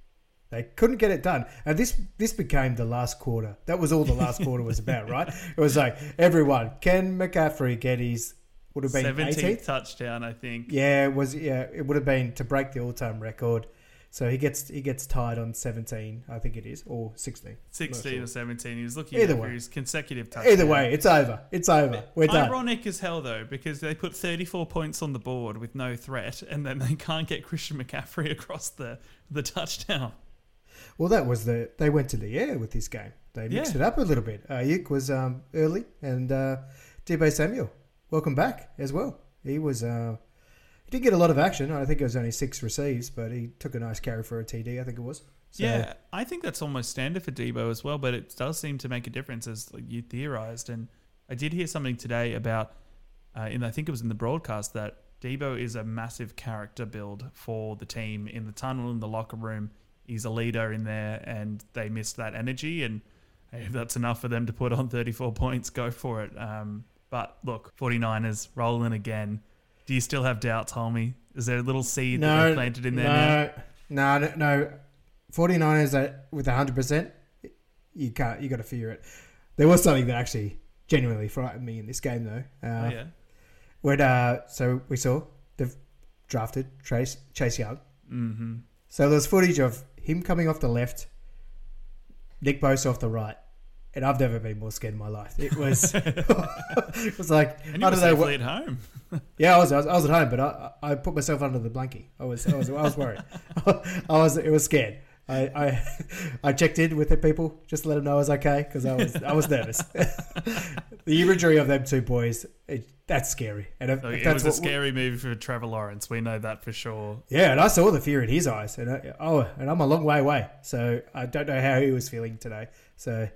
They couldn't get it done, and this this became the last quarter. That was all the last quarter was about, right? It was like everyone. Can McCaffrey get his would have been 17th 18th? touchdown, I think. Yeah, it was yeah, it would have been to break the all-time record. So he gets he gets tied on 17, I think it is, or 16. 16 sure. or 17. He was looking Either way. his consecutive touchdowns. Either way, it's over. It's over. We're done. Ironic as hell, though, because they put 34 points on the board with no threat, and then they can't get Christian McCaffrey across the, the touchdown. Well, that was the they went to the air with this game. They mixed Yeah. it up a little bit. Aiyuk was um, early, and uh, Deebo Samuel, welcome back as well. He was uh, he didn't get a lot of action. I think it was only six receives, but he took a nice carry for a TD. I think it was. So, yeah, I think that's almost standard for Deebo as well, but it does seem to make a difference as you theorized. And I did hear something today about, uh, I think it was in the broadcast, that Deebo is a massive character build for the team in the tunnel, in the locker room. He's a leader in there, and they missed that energy. And if that's enough for them to put on 34 points, go for it. Um, but look, 49ers rolling again. Do you still have doubts, Hulmy? Is there a little seed that No, they planted in there now? no, no, no, no. 49ers are with 100%, you can't, you got to fear it. There was something that actually genuinely frightened me in this game, though. Uh, oh, yeah. When, uh, so we saw they've drafted Chase, Chase Young. Mm-hmm. So there's footage of him coming off the left, Nick Bosa off the right. And I've never been more scared in my life. It was, it was like And you I were don't know. What, at home. yeah, I was, I was I was at home, but I, I put myself under the blankie. I was I was I was worried. I was it was scared. I, I I checked in with the people just to let them know I was okay because I was I was nervous. the imagery of them two boys, it, that's scary. And if, Look, if it was a scary movie for Trevor Lawrence. We know that for sure. Yeah, and I saw the fear in his eyes, and I, oh, and I'm a long way away, so I don't know how he was feeling today. So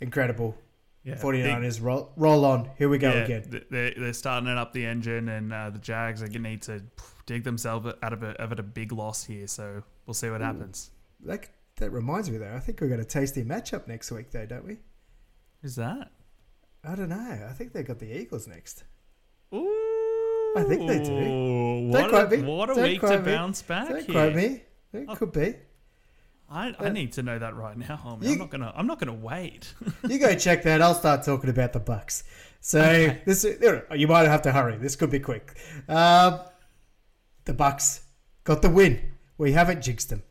incredible. Yeah, 49ers roll, roll on. Here we go yeah, again. They're, they're starting it up the engine, and uh, the Jags are going to need to dig themselves out of a, of a big loss here. So we'll see what happens. That that reminds me though. I think we're going to tasty matchup next week, though, don't we? Who's that? I don't know. I think they've got the Eagles next. Ooh, I think they do. What quote a, me. what a Don't week to me. bounce back Don't here. quote me. It Oh. could be. I, I need to know that right now, Hulmy. You- I'm not gonna. I'm not gonna wait. You go check that. I'll start talking about the Bucks. So Okay. this you might have to hurry. This could be quick. Um, the Bucks got the win. We haven't jinxed them.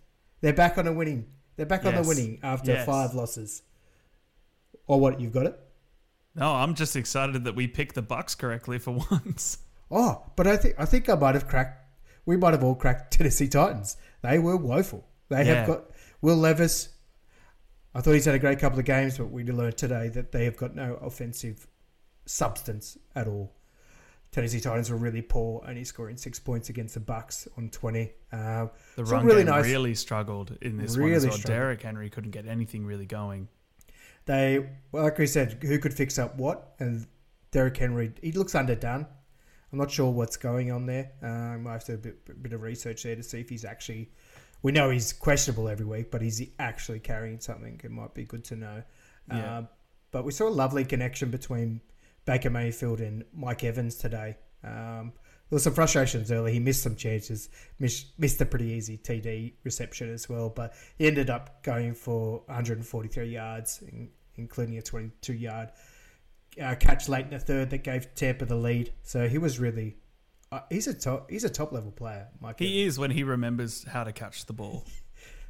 They're back on a winning. They're back on the winning after Yes. five losses. Or what? You've got it. no, I'm just excited that we picked the Bucks correctly for once. Oh, but I think I think I might have cracked. We might have all cracked Tennessee Titans. They were woeful. They Yeah. have got Will Levis. I thought he's had a great couple of games, but we learned today that they have got no offensive substance at all. Tennessee Titans were really poor, only scoring six points against the Bucks on twenty. Uh, The So run really game nice- really struggled in this one Really as well. struggled. Derrick Henry couldn't get anything really going. they, well, like we said, who could fix up what? And Derrick Henry, he looks underdone. I'm not sure what's going on there. Uh, I might have to do a bit, bit of research there to see if he's actually. We know he's questionable every week, but is he actually carrying something? It might be good to know. Yeah. Uh, but we saw a lovely connection between Baker Mayfield and Mike Evans today. Um, there was some frustrations early. He missed some chances, missed, missed a pretty easy TD reception as well, but he ended up going for 143 yards, in, including a 22 yard uh, catch late in the third that gave Tampa the lead. So he was really. Uh, he's a top. He's a top level player, Mike. He is when he remembers how to catch the ball.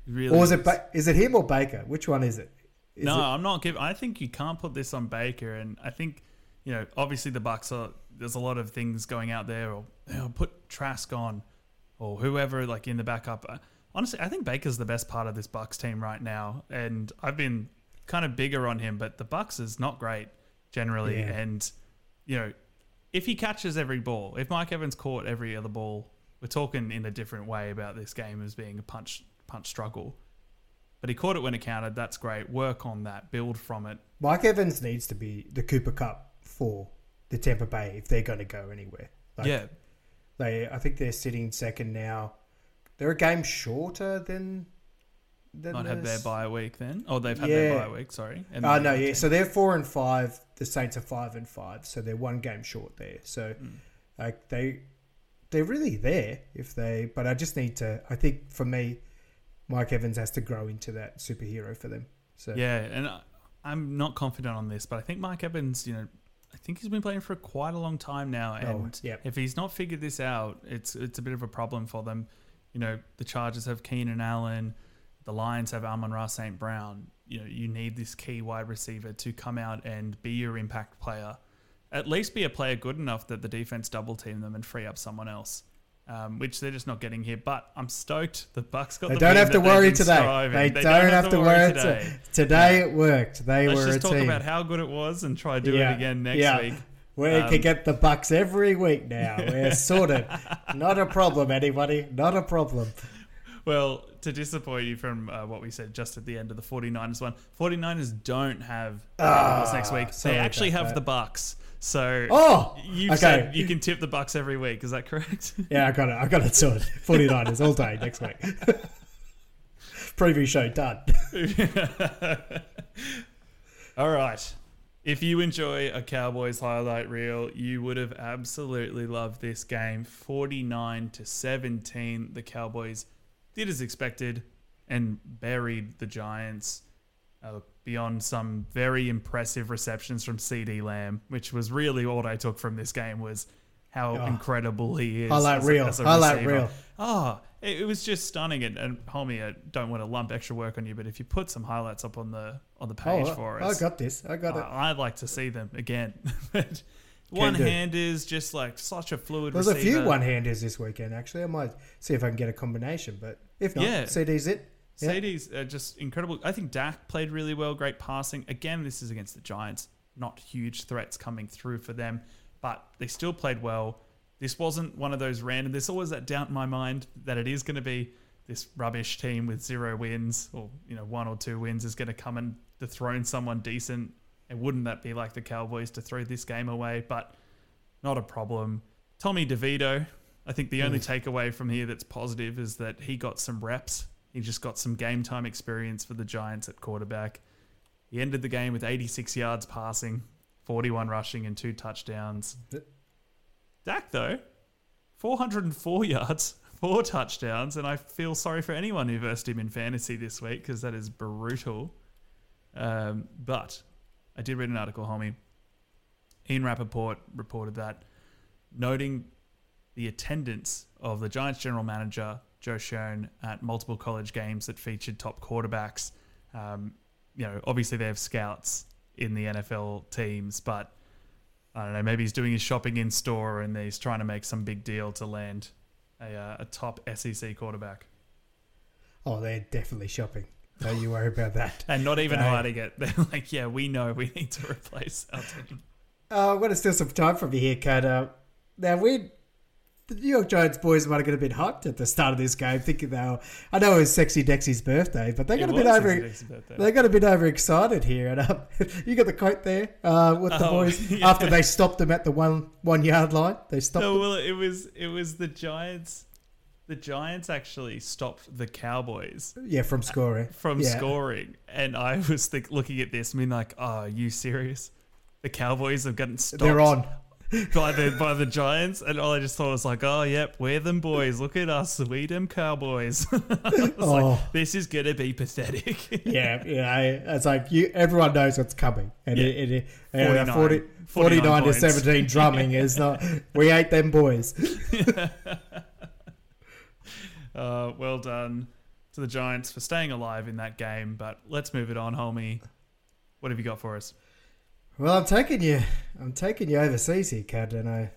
Really or is it ba- is it him or Baker? Which one is it? Is no, it- I'm not giving. I think you can't put this on Baker, and I think you know, obviously the Bucks are. There's a lot of things going out there, or oh, put Trask on, or whoever like in the backup. Uh, Honestly, I think Baker's the best part of this Bucks team right now, and I've been kind of bigger on him, but the Bucks is not great generally, Yeah. and you know, if he catches every ball, if Mike Evans caught every other ball, we're talking in a different way about this game as being a punch punch struggle. But he caught it when it counted. That's great. Work on that. Build from it. Mike Evans needs to be the Cooper Kupp for the Tampa Bay if they're going to go anywhere. Like, yeah, They, I think they're sitting second now. They're a game shorter than. Than not had the their bye week then. Oh, they've had Yeah. their bye week. Sorry. And Oh then no, yeah. So they're four and five. The Saints are five and five. So they're one game short there. So, Mm. like they, they're really there if they. But I just need to. I think for me, Mike Evans has to grow into that superhero for them. So yeah, and I, I'm not confident on this, but I think Mike Evans, you know, I think he's been playing for quite a long time now, Oh, and yeah. if he's not figured this out, it's it's a bit of a problem for them. You know, the Chargers have Keenan Allen, the Lions have Amon Ra St. Brown. You know, you need this key wide receiver to come out and be your impact player. At least be a player good enough that the defense double team them and free up someone else. Um, which they're just not getting here, but I'm stoked. The Bucks got. They the don't have to worry today. striving. They, don't, have, to worry today. Today it worked. They Let's were just a talk team. about how good it was and try to do Yeah, it again next yeah. week. We Um, can get the bucks every week now. We're sorted. Not a problem, anybody. Not a problem. Well, to disappoint you from uh, what we said just at the end of the 49ers one, 49ers don't have Eagles next week. Ah, They actually have that. the Bucks. So Oh, you've okay. said you can tip the Bucks every week. Is that correct? Yeah, I got it. I got it sorted. 49ers all day next week. Preview show done. All right. If you enjoy a Cowboys highlight reel, you would have absolutely loved this game. 49 to 17. The Cowboys did as expected and buried the Giants uh, beyond some very impressive receptions from CeeDee Lamb, which was really all I took from this game was how Oh. incredible he is. A- reel. as a Highlight receiver. Oh, it, it was just stunning. And, and Hulmy, I don't want to lump extra work on you, but if you put some highlights up on the on the page Oh, for I us, I got this. I got it. I, would like to see them again. but one do. hand is just like such a fluid. There's a few one-handers this weekend, actually. I might see if I can get a combination, but if not, Yeah. CeeDee's it. Yeah. CeeDee's uh, just incredible. I think Dak played really well, great passing. Again, this is against the Giants. Not huge threats coming through for them, but they still played well. This wasn't one of those random. There's always that doubt in my mind that it is going to be this rubbish team with zero wins, or you know one or two wins is going to come and dethrone someone decent. And wouldn't that be like the Cowboys to throw this game away? But not a problem. Tommy DeVito, I think the only takeaway from here that's positive is that he got some reps. He just got some game time experience for the Giants at quarterback. He ended the game with 86 yards passing, 41 rushing, and two touchdowns. Dak, though, 404 yards, four touchdowns, and I feel sorry for anyone who versed him in fantasy this week because that is brutal. Um, but I did read an article, Hulmy. Ian Rapoport reported that, noting the attendance of the Giants general manager, Joe Schoen, at multiple college games that featured top quarterbacks. Um, you know, obviously they have scouts in the NFL teams, but I don't know, maybe he's doing his shopping in store and he's trying to make some big deal to land a, uh, a top SEC quarterback. Oh, they're definitely shopping. Don't you worry about that. And not even No. hiding it. They're like, yeah, we know we need to replace our team. Uh, I'm going to steal some time from you here, Kad. Uh, now, we, the New York Giants boys might have got a bit hyped at the start of this game, thinking they were, I know it was Sexy Dexy's birthday, but they got It a bit over. They got a bit overexcited here, and um, you got the quote there uh, with the Oh, boys yeah. after they stopped them at the one one yard line. They stopped. No, them. well, it was it was the Giants. The Giants actually stopped the Cowboys Yeah, from uh, scoring. from Yeah. scoring, and I was think, looking at this, and being like, "Oh, are you serious? The Cowboys have gotten stopped They're on. by the by the Giants," and all I just thought was like, "Oh, yep, we're them boys. Look at us, we them Cowboys." I was Oh. like, "This is gonna be pathetic." Yeah, yeah. I- It's like you. Everyone knows what's coming, and Yeah. it, it, it, uh, 49 40, 49 49 to points. seventeen drumming is not. We ate them boys. Well done. to the Giants for staying alive in that game. But let's move it on, Hulmy. What have you got for us? Well, I'm taking you. I'm taking you overseas here, Kad, and I.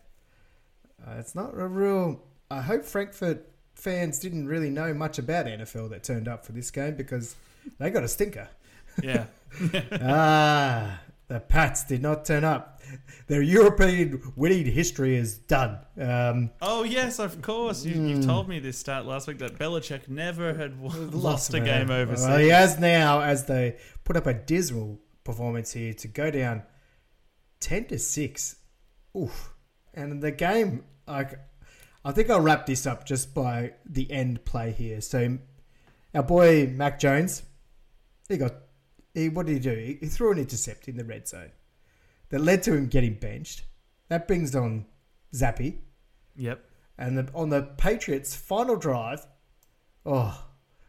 Uh, it's not a real. I hope Frankfurt fans didn't really know much about NFL that turned up for this game because they got a stinker. Yeah. ah, the Pats did not turn up. Their European winning history is done. Um, oh yes, of course. You, Hmm. You've told me this stat last week that Belichick never had w- lost a game overseas. Well, he has now, as they put up a dismal performance here to go down ten to six. Oof! And the game, like, I think I'll wrap this up just by the end play here. So, our boy Mac Jones, he got he. What did he do? He, he threw an intercept in the red zone that led to him getting benched. That brings on Zappe. Yep. And the, on the Patriots' final drive, oh,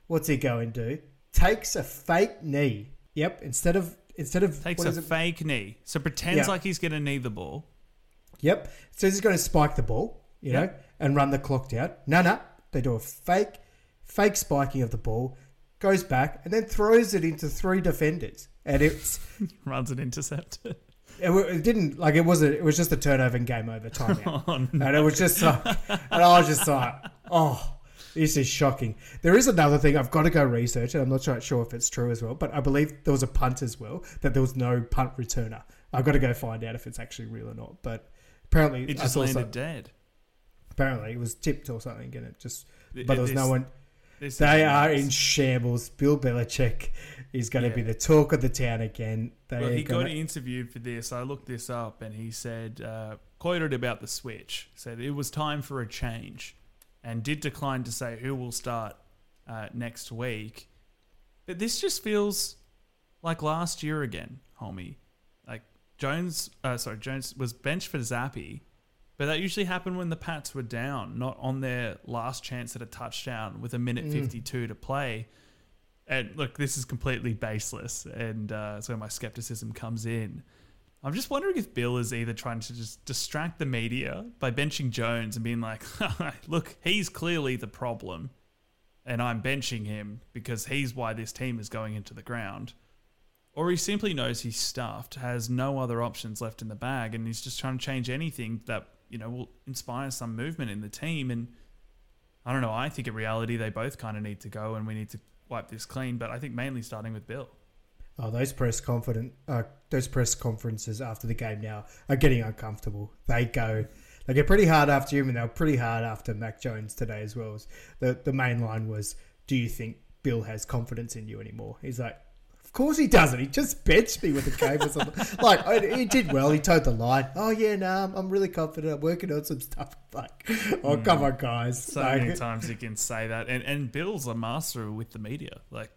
what's he going to do? Takes a fake knee. Yep. Instead of instead of Takes a fake knee. So pretends Yeah. like he's going to knee the ball. Yep. So he's going to spike the ball, you know, and run the clock down. No, no. They do a fake, fake spiking of the ball, goes back, and then throws it into three defenders. And it's Runs an intercept. it, it didn't like it wasn't. It was just a turnover and game over timeout. oh, no. And it was just like, and I was just like, oh, this is shocking. There is another thing I've got to go research, and I'm not sure, sure if it's true as well, but I believe there was a punt as well, that there was no punt returner. I've got to go find out if it's actually real or not. But apparently, It just landed dead. apparently it was tipped or something, and it just, but there was no one. This They are in shambles. Bill Belichick is going to be the talk of the town again. They Well, he gonna, got interviewed for this. I looked this up, and he said, uh, quoted about the switch, said it was time for a change, and did decline to say who will start uh, next week. But this just feels like last year again, Hulmy. Like Jones, uh, sorry, Jones was benched for Zappe, but that usually happened when the Pats were down, not on their last chance at a touchdown with a minute Mm. 52 to play. And look, this is completely baseless, and uh, that's where my skepticism comes in. I'm just wondering if Bill is either trying to just distract the media by benching Jones and being like, look, he's clearly the problem, and I'm benching him because he's why this team is going into the ground. Or he simply knows he's stuffed, has no other options left in the bag, and he's just trying to change anything that, you know, will inspire some movement in the team. And I don't know, I think in reality they both kind of need to go and we need to wipe this clean, but I think mainly starting with Bill. Oh, those press confident, uh, those press conferences after the game now are getting uncomfortable. They go, they get pretty hard after him, and they were pretty hard after Mac Jones today as well. The the main line was, "Do you think Bill has confidence in you anymore?" He's like, "Of course he doesn't. He just benched me with a game or something." like I- he did well. He towed the line. Oh yeah, no, I'm, I'm really confident. I'm working on some stuff. Like, oh hmm. come on, guys. So Like, many times you can say that. And, and Bill's a master with the media. Like,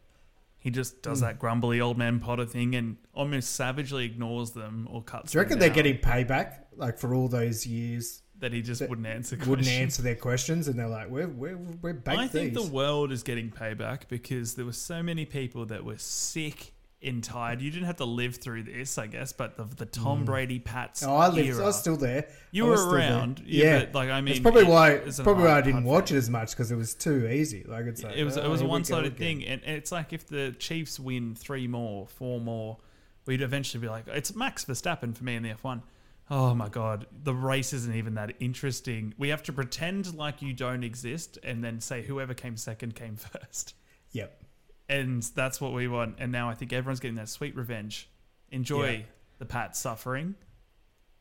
he just does hmm. that grumbly old man Potter thing and almost savagely ignores them or cuts do you reckon they're getting payback like for all those years? That he just wouldn't answer wouldn't questions. answer their questions, and they're like, "We're we're we're baked I think these." the world is getting payback because there were so many people that were sick and tired. You didn't have to live through this, I guess, but the, the Tom mm. Brady Pats. oh, I lived. era, I was still there. you were around, Yeah, yeah, like I mean, it's probably it- why. it's probably why I didn't watch thing. it as much because it was too easy. Like it's like it was oh, it was a here we go one sided thing, and and it's like if the Chiefs win three more, four more, we'd eventually be like, it's Max Verstappen for me in the F one. Oh my god, the race isn't even that interesting. We have to pretend like you don't exist, and then say whoever came second came first, Yep. and that's what we want. And now I think everyone's getting that sweet revenge. Enjoy Yeah. the Pat suffering.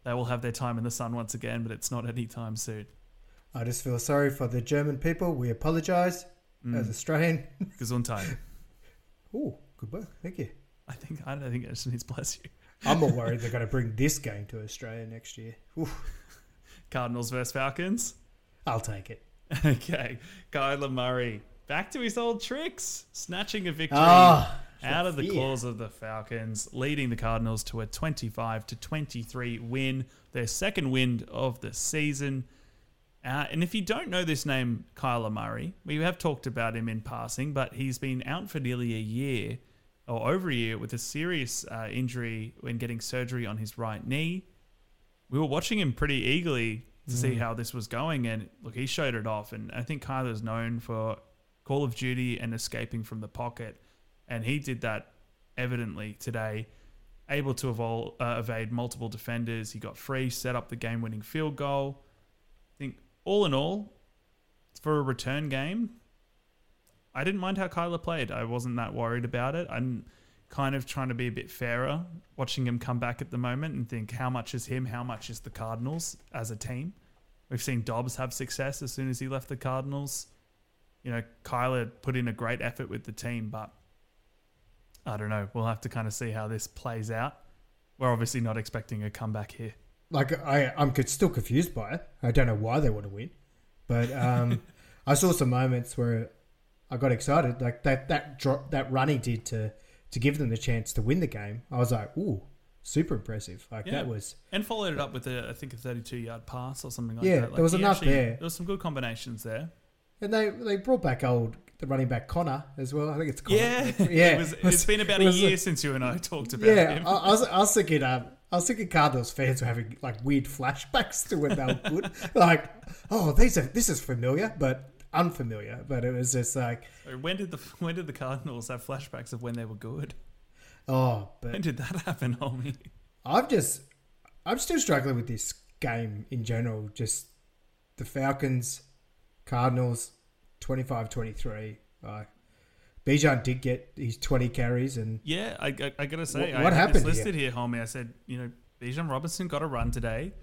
They will have their time in the sun once again, but it's not anytime soon. I just feel sorry for the German people. We apologise Mm. as Australian. Gesundheit. Oh, good work. Thank you. I think I don't think it just needs bless you. I'm more worried they're going to bring this game to Australia next year. Oof, Cardinals versus Falcons. I'll take it. Okay, Kyler Murray back to his old tricks, snatching a victory Ah, out of the yeah. claws of the Falcons, leading the Cardinals to a 25 to 23 win, their second win of the season. Uh, and if you don't know this name, Kyler Murray, we have talked about him in passing, but he's been out for nearly a year or over a year with a serious uh, injury when getting surgery on his right knee. We were watching him pretty eagerly to see how this was going, and look, he showed it off. And I think Kyler's known for Call of Duty and escaping from the pocket. And he did that evidently today, able to evol- uh, evade multiple defenders. He got free, set up the game winning field goal. I think all in all, for a return game, I didn't mind how Kyler played. I wasn't that worried about it. I'm kind of trying to be a bit fairer watching him come back at the moment and think how much is him, how much is the Cardinals as a team. We've seen Dobbs have success as soon as he left the Cardinals. You know, Kyler put in a great effort with the team, but I don't know. We'll have to kind of see how this plays out. We're obviously not expecting a comeback here. Like I, I'm still confused by it. I don't know why they want to win, but um, I saw some moments where I got excited. Like that that drop that run he did to to give them the chance to win the game. I was like, ooh, super impressive. Like Yeah. that was And followed it up with a, I think a 32 yard pass or something like Yeah, that. Like there was enough actually- there. There was some good combinations there. And they they brought back old the running back Conner as well. I think it's Conner. Yeah, yeah. It was, it's been about a was- year since you and I talked about Yeah, him. I, I was I was thinking um, I was thinking Cardinals fans were having like weird flashbacks to when they were good. like, oh, these are this is familiar but unfamiliar. But it was just like, when did the when did the Cardinals have flashbacks of when they were good? oh, When did that happen, Hulmy? I'm just I'm still struggling with this game in general. Just the Falcons, Cardinals, 25-23. Like, Bijan did get his 20 carries and Yeah, I, I, I gotta say, What- I what this happened listed here, Hulmy. I said, you know, Bijan Robinson got a run today,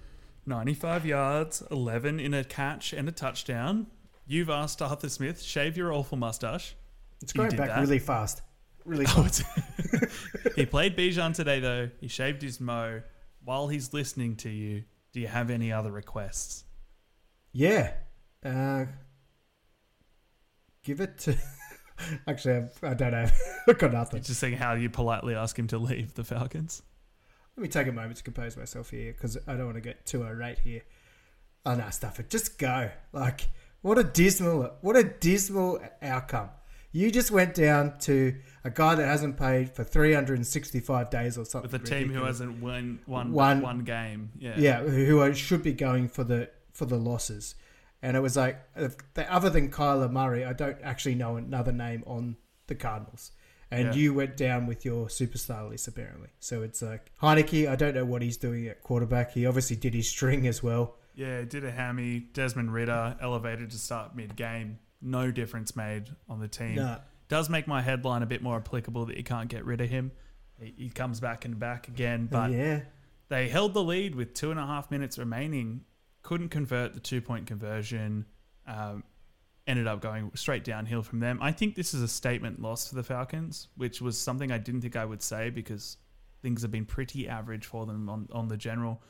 95 yards, 11 in a catch and a touchdown. You've asked Arthur Smith, shave your awful mustache. it's going back that? really fast. Really Oh, fast. it's- he played Bijan today, though. He shaved his mo. While he's listening to you, do you have any other requests? Yeah. Uh, give it to. Actually, I I don't have. I've got nothing. Just saying how you politely ask him to leave the Falcons. Let me take a moment to compose myself here because I don't want to get too irate here. Oh no, stuff it. Just go. Like, what a dismal, what a dismal outcome. You just went down to a guy that hasn't played for 365 days or something. With a team who hasn't won one, One- one game. Yeah. yeah, who should be going for the for the losses. And it was like, uh, the, other than Kyler Murray, I don't actually know another name on the Cardinals. And Yeah. you went down with your superstar list apparently. So it's like Heinicke. I don't know what he's doing at quarterback. He obviously did his string as well. Yeah, did a hammy. Desmond Ridder elevated to start mid game. No difference made on the team. Nah. Does make my headline a bit more applicable that you can't get rid of him. He, he comes back and back again, but yeah, they held the lead with two and a half minutes remaining. Couldn't convert the two point conversion. Um, ended up going straight downhill from them. I think this is a statement loss for the Falcons, which was something I didn't think I would say because things have been pretty average for them on, on the general.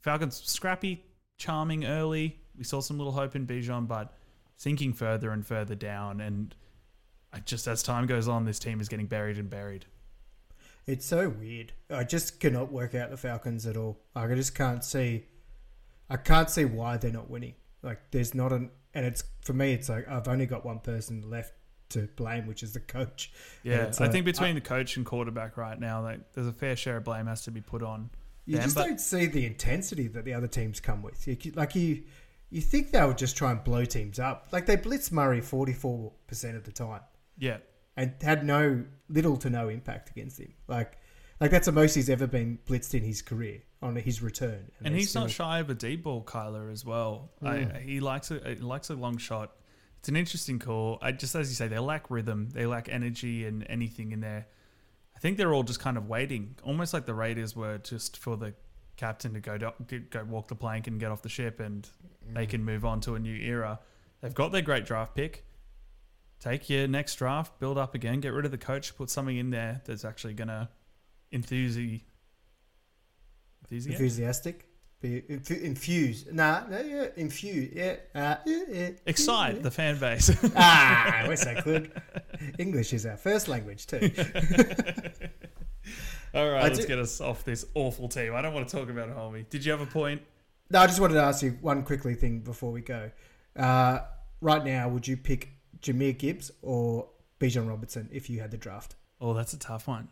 Falcons scrappy, charming early. We saw some little hope in Bijan, but sinking further and further down. And I just as time goes on, this team is getting buried and buried. it's so weird. I just cannot work out the Falcons at all. Like I just can't see. I can't see why they're not winning. Like there's not an, and it's for me. It's like I've only got one person left to blame, which is the coach. Yeah, I uh, think between the coach and quarterback right now, like, there's a fair share of blame has to be put on. You them, just but- don't see the intensity that the other teams come with. You, like you, you think they would just try and blow teams up. Like they blitzed Murray forty four percent of the time Yeah, and had no little to no impact against him. Like, like that's the most he's ever been blitzed in his career on his return. and they he's not shy of a deep ball, Kyler, as well. Mm. I, he likes a he likes a long shot. It's an interesting call. I just as you say, they lack rhythm, they lack energy, and anything in there. I think they're all just kind of waiting, almost like the Raiders were, just for the captain to go do, go walk the plank and get off the ship, and they mm. can move on to a new era. They've got their great draft pick. Take your next draft, build up again, get rid of the coach, put something in there that's actually gonna enthuse enthusiastic. enthusiastic. Be inf- infuse. Nah, no, yeah, infuse. Yeah. Uh, yeah, yeah, excite yeah. the fan base. ah, we're so good. English is our first language too. All right, I let's do- get us off this awful team. I don't want to talk about it, Hulmy. Did you have a point? No, I just wanted to ask you one quickly thing before we go. Uh, right now, would you pick Jahmyr Gibbs or Bijan Robertson if you had the draft? Oh, that's a tough one.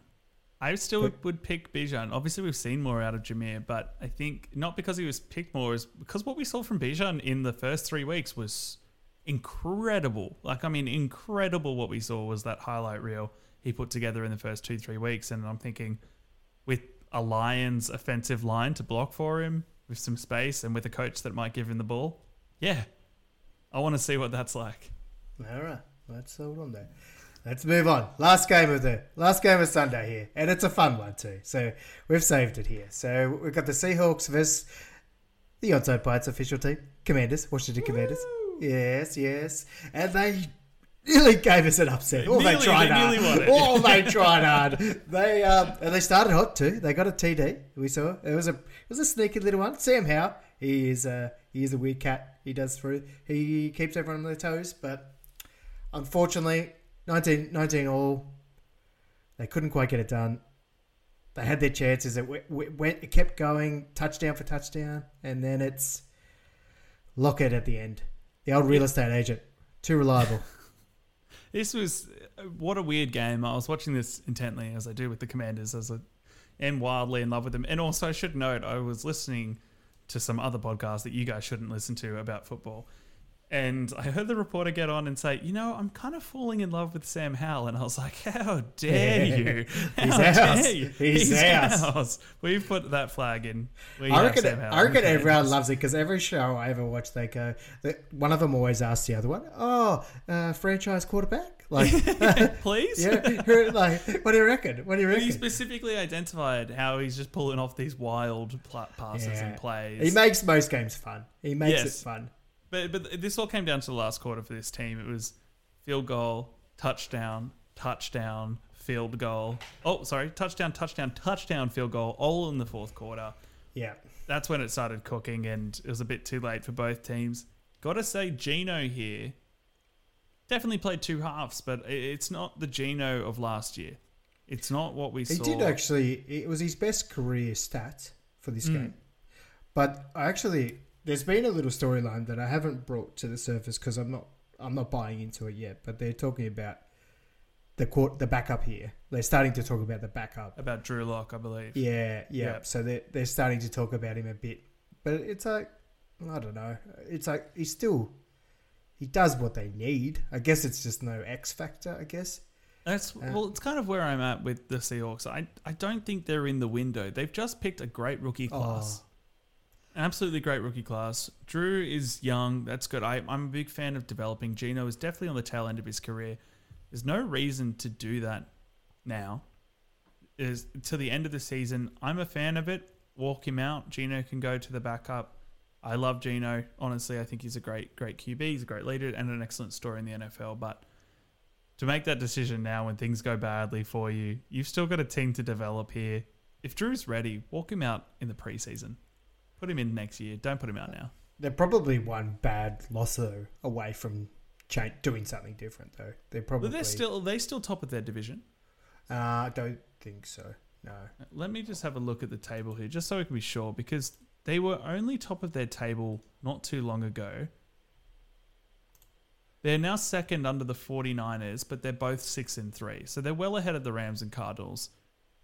I still would pick Bijan. Obviously, we've seen more out of Jahmyr, but I think not because he was picked more, is because what we saw from Bijan in the first three weeks was incredible. Like, I mean, incredible what we saw was that highlight reel he put together in the first two, three weeks. And I'm thinking, with a Lions offensive line to block for him, with some space, and with a coach that might give him the ball, yeah, I want to see what that's like. All right, let's hold on there. Let's move on. Last game of the last game of Sunday here, and it's a fun one too. So we've saved it here. So we've got the Seahawks versus the Onside Bites official team, Commanders, Washington Commanders. Yes, yes, and they nearly gave us an upset. Oh, Nearly, they tried they hard. Oh, they tried hard. They um, and they started hot too. They got a TD. We saw it was a it was a sneaky little one. Sam Howell, he is a he is a weird cat. He does through. He keeps everyone on their toes, but unfortunately, 19, 19 all. They couldn't quite get it done. They had their chances. It went, went it kept going touchdown for touchdown, and then it's Lockett at the end. The old real estate agent, too reliable. This was what a weird game. I was watching this intently as I do with the Commanders, as I am wildly in love with them. And also, I should note, I was listening to some other podcasts that you guys shouldn't listen to about football. And I heard the reporter get on and say, you know, I'm kind of falling in love with Sam Howell. And I was like, how dare you? He's How ours. dare you? He's ours. ours. We put that flag in. We I reckon, Howell I reckon everyone loves it because every show I ever watch, they go, they, one of them always asks the other one, "Oh, uh, franchise quarterback, like, Please? yeah, like, what do you reckon? What do you reckon? he specifically identified how he's just pulling off these wild passes Yeah. and plays. He makes most games fun. He makes Yes. it fun. But but this all came down to the last quarter for this team. It was field goal, touchdown, touchdown, field goal. Oh, sorry, touchdown, touchdown, touchdown, field goal, all in the fourth quarter. Yeah, That's when it started cooking, and it was a bit too late for both teams. Got to say, Geno here definitely played two halves, but it's not the Geno of last year. It's not what we he saw. He did actually. It was his best career stat for this Mm. game. But I actually, there's been a little storyline that I haven't brought to the surface because I'm not, I'm not buying into it yet. But they're talking about the court, the backup here. They're starting to talk about the backup. about Drew Lock, I believe. Yeah, yeah. Yeah. So they're they're starting to talk about him a bit, but it's like I don't know. It's like he's still he does what they need. I guess it's just no X factor. I guess. That's Yeah. well, it's kind of where I'm at with the Seahawks. I I don't think they're in the window. They've just picked a great rookie oh, class, Oh. Absolutely great rookie class. Drew is young. That's good. I, I'm a big fan of developing. Geno is definitely on the tail end of his career. There's no reason to do that now. Is to the end of the season. I'm a fan of it. Walk him out. Geno can go to the backup. I love Geno. Honestly, I think he's a great, great QB. He's a great leader and an excellent story in the NFL. But to make that decision now when things go badly for you, you've still got a team to develop here. If Drew's ready, walk him out in the preseason. Put him in next year. Don't put him out now. They're probably one bad loss though away from cha- doing something different though. They're probably. But they're still they still top of their division. Uh, I don't think so. No. Let me just have a look at the table here, just so we can be sure, because they were only top of their table not too long ago. They're now second under the 49ers, but they're both 6 and 3. So they're well ahead of the Rams and Cardinals.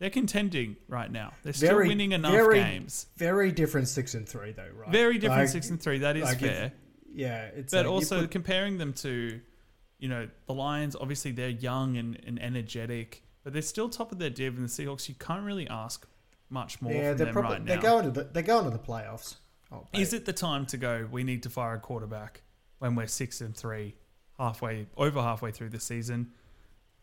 They're contending right now. They're still Very- winning enough very- games. Very different six and three though, right? Very different Like- 6 and 3. That is like if- fair. Yeah, it's but like also put- comparing them to, you know, the Lions, obviously they're young and, and energetic, but they're still top of their div. And the Seahawks, you can't really ask much more yeah, from they're them probably right they're now. going to the they're going to the playoffs. Oh, Is it the time to go? We need to fire a quarterback when we're six and three, halfway over halfway through the season.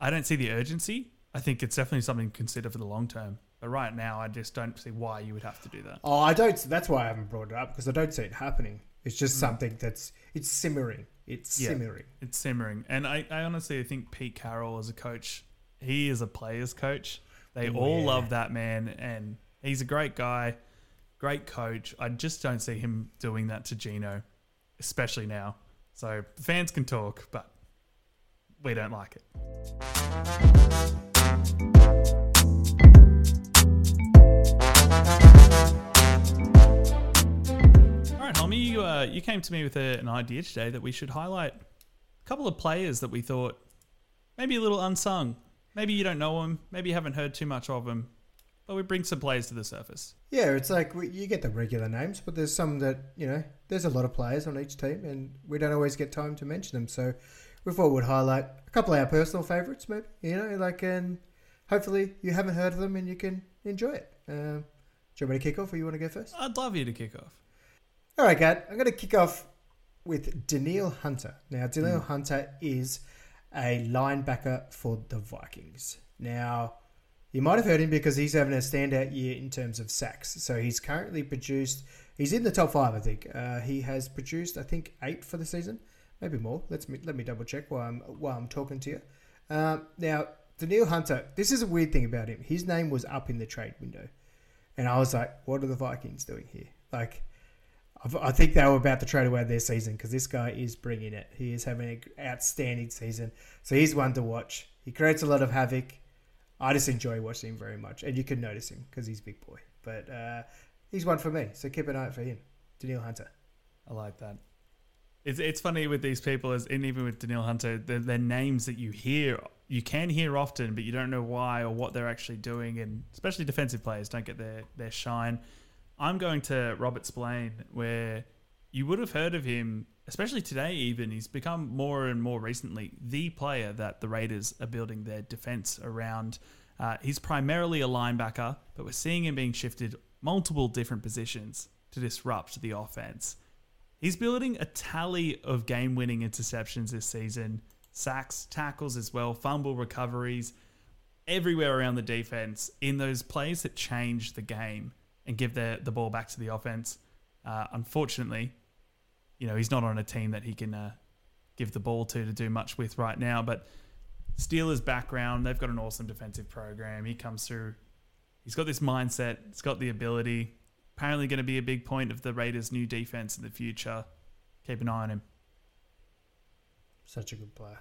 I don't see the urgency. I think it's definitely something to consider for the long term. But right now, I just don't see why you would have to do that. Oh, I don't. That's why I haven't brought it up because I don't see it happening. It's just mm. something that's it's simmering. It's Yeah. simmering. It's simmering, and I, I honestly think Pete Carroll as a coach, he is a player's coach. They Oh, all love that man, and he's a great guy, great coach. I just don't see him doing that to Geno, especially now. So fans can talk, but we don't like it. All right, you, uh, you came to me with a, an idea today that we should highlight a couple of players that we thought maybe a little unsung. Maybe you don't know them. Maybe you haven't heard too much of them. but we bring some players to the surface. Yeah, it's like we, you get the regular names, but there's some that you know. There's a lot of players on each team, and we don't always get time to mention them. So we thought we'd highlight a couple of our personal favourites, maybe. You know, like and hopefully you haven't heard of them and you can enjoy it. Um, do you want me to kick off, or you want to go first? I'd love you to kick off. All right, Kad. I'm going to kick off with Danielle Hunter. Now, Danielle Hunter is a linebacker for the Vikings. Now, you might have heard him because he's having a standout year in terms of sacks. So he's currently produced, he's in the top five, I think. Uh, he has produced, I think, eight for the season, maybe more. Let's me, let me double check while I'm while I'm talking to you. Um, now, Danielle Hunter, this is a weird thing about him. His name was up in the trade window, and I was like, what are the Vikings doing here? Like, I think they were about to trade away their season because this guy is bringing it. He is having an outstanding season. So he's one to watch. He creates a lot of havoc. I just enjoy watching him very much. And you can notice him because he's a big boy. But uh, he's one for me. So keep an eye out for him. Danielle Hunter. I like that. It's, it's funny with these people, as and even with Danielle Hunter, they're, names that you hear, you can hear often, but you don't know why or what they're actually doing. And especially defensive players don't get their, their shine. I'm going to Robert Spillane, where you would have heard of him, especially today, even. He's become more and more recently the player that the Raiders are building their defense around. Uh, he's primarily a linebacker, but we're seeing him being shifted multiple different positions to disrupt the offense. He's building a tally of game winning interceptions this season, sacks, tackles as well, fumble recoveries, everywhere around the defense in those plays that change the game and give the the ball back to the offense. Uh, unfortunately, you know he's not on a team that he can uh, give the ball to to do much with right now. But Steelers' background, they've got an awesome defensive program. He comes through. He's got this mindset. He's got the ability. Apparently, going to be a big point of the Raiders' new defense in the future. Keep an eye on him. Such a good player.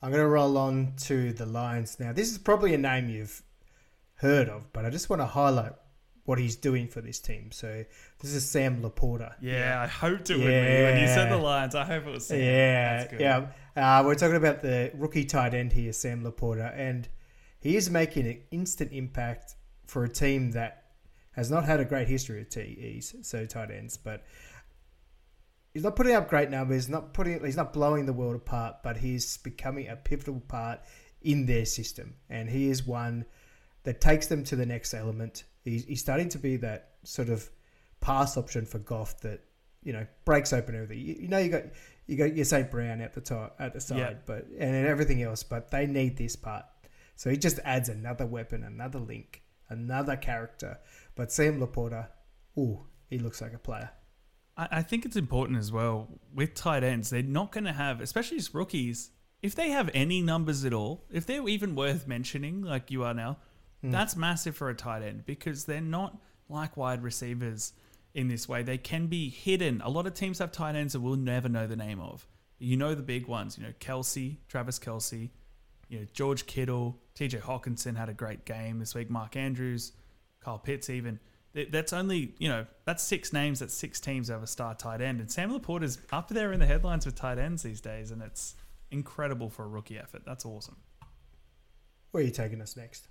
I'm going to roll on to the Lions now. This is probably a name you've heard of, but I just want to highlight what he's doing for this team. So this is Sam LaPorta. Yeah, I hoped it would be. When you said the Lions, I hope it was Sam. Yeah, yeah. Uh, we're talking about the rookie tight end here, Sam LaPorta, and he is making an instant impact for a team that has not had a great history of TEs, so tight ends, but he's not putting up great numbers, not putting he's not blowing the world apart, but he's becoming a pivotal part in their system, and he is one that takes them to the next element. He's, he's starting to be that sort of pass option for Goff that you know breaks open everything. You, you know you got you got your St. Brown at the top at the side, but and everything else, but they need this part. So he just adds another weapon, another link, another character. But Sam LaPorta, ooh, he looks like a player. I, I think it's important as well with tight ends. They're not going to have, especially as rookies, if they have any numbers at all, if they're even worth mentioning, like you are now, Mm. That's massive for a tight end because they're not like wide receivers in this way. They can be hidden. A lot of teams have tight ends that we'll never know the name of. You know the big ones, you know, Kelce, Travis Kelce, you know, George Kittle, TJ Hockenson had a great game this week, Mark Andrews, Kyle Pitts even. That's only, you know, that's six names, that's six teams have a star tight end. And Sam LaPorta is up there in the headlines with tight ends these days, and it's incredible for a rookie effort. That's awesome. Where are you taking us next?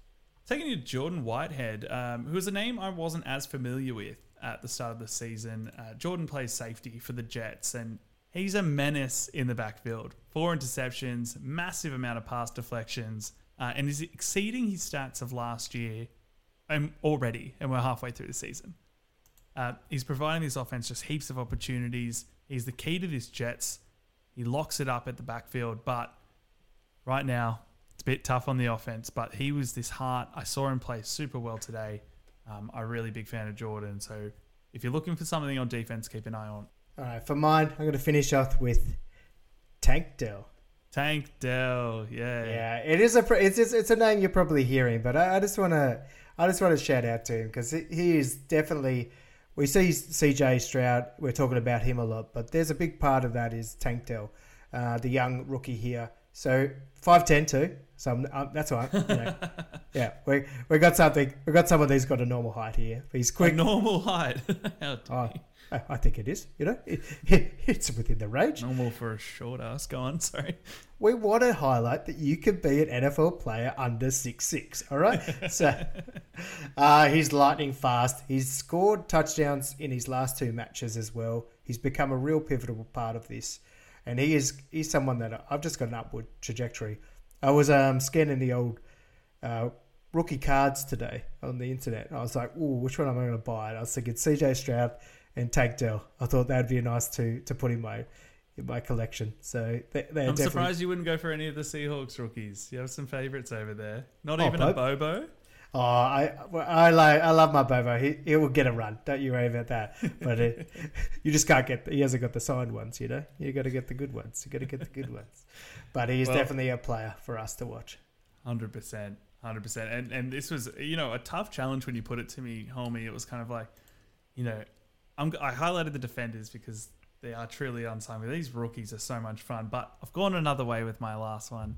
Taking you to Jordan Whitehead, um, who was a name I wasn't as familiar with at the start of the season. Uh, Jordan plays safety for the Jets, and he's a menace in the backfield. Four interceptions, massive amount of pass deflections, uh, and is exceeding his stats of last year um, already, and we're halfway through the season. Uh, he's providing this offense just heaps of opportunities. He's the key to this Jets. He locks it up at the backfield, but right now it's a bit tough on the offense, but he was this heart. I saw him play super well today. Um, I'm a really big fan of Jordan. So if you're looking for something on defense, keep an eye on. All right, for mine, I'm going to finish off with Tank Dell. Tank Dell, yeah, yeah. It is a it's it's, it's a name you're probably hearing, but I, I just want to I just want to shout out to him because he is definitely. We see CJ Stroud. We're talking about him a lot, but there's a big part of that is Tank Dell, uh, the young rookie here. So five ten too. So that's all right. You know. yeah, we we got something. We got someone who's got a normal height here. He's quick. A normal height. oh, I I think it is. You know, it, it, it's within the range. Normal for a short ass. Go on, sorry. We want to highlight that you can be an NFL player under six six. All right, so uh, he's lightning fast. He's scored touchdowns in his last two matches as well. He's become a real pivotal part of this, and he is he's someone that I've just got an upward trajectory. I was um, scanning the old uh, rookie cards today on the internet. I was like, "Ooh, which one am I going to buy?" And I was thinking C.J. Stroud and Tank Dell. I thought that'd be nice to to put in my in my collection. So they, I'm definitely surprised you wouldn't go for any of the Seahawks rookies. You have some favorites over there. Not Oh, even a Bobo. Oh, I I like I love my Bobo. He he will get a run. Don't you worry about that. But it, you just can't get. He hasn't got the signed ones. You know, you got to get the good ones. You got to get the good ones. But he is Well- definitely a player for us to watch. Hundred percent, hundred percent. And and this was you know a tough challenge when you put it to me, homie. It was kind of like, you know, I'm I highlighted the defenders because they are truly unsigned. But these rookies are so much fun. But I've gone another way with my last one.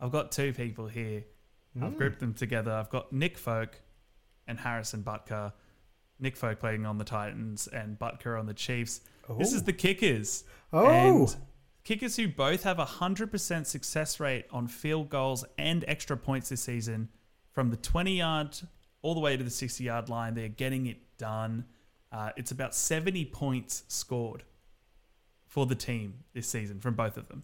I've got two people here. I've Mm. grouped them together. I've got Nick Folk and Harrison Butker. Nick Folk playing on the Titans and Butker on the Chiefs. This is Oh. the kickers. Oh, And kickers who both have a 100% success rate on field goals and extra points this season from the 20 yard all the way to the 60 yard line. They're getting it done. Uh, it's about 70 points scored for the team this season from both of them,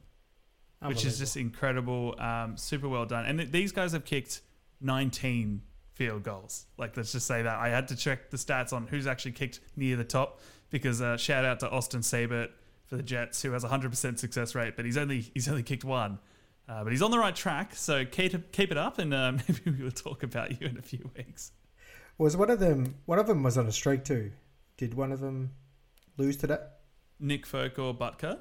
which is just incredible. Um, super well done. And th- these guys have kicked 19 field goals. Like, let's just say that. I had to check the stats on who's actually kicked near the top because uh, shout out to Austin Seibert for the Jets, who has a 100% success rate, but he's only he's only kicked one. Uh, but he's on the right track, so keep it, keep it up, and uh, maybe we'll talk about you in a few weeks. was one of them. One of them was on a streak too. Did one of them lose today? Nick Folk or Butker?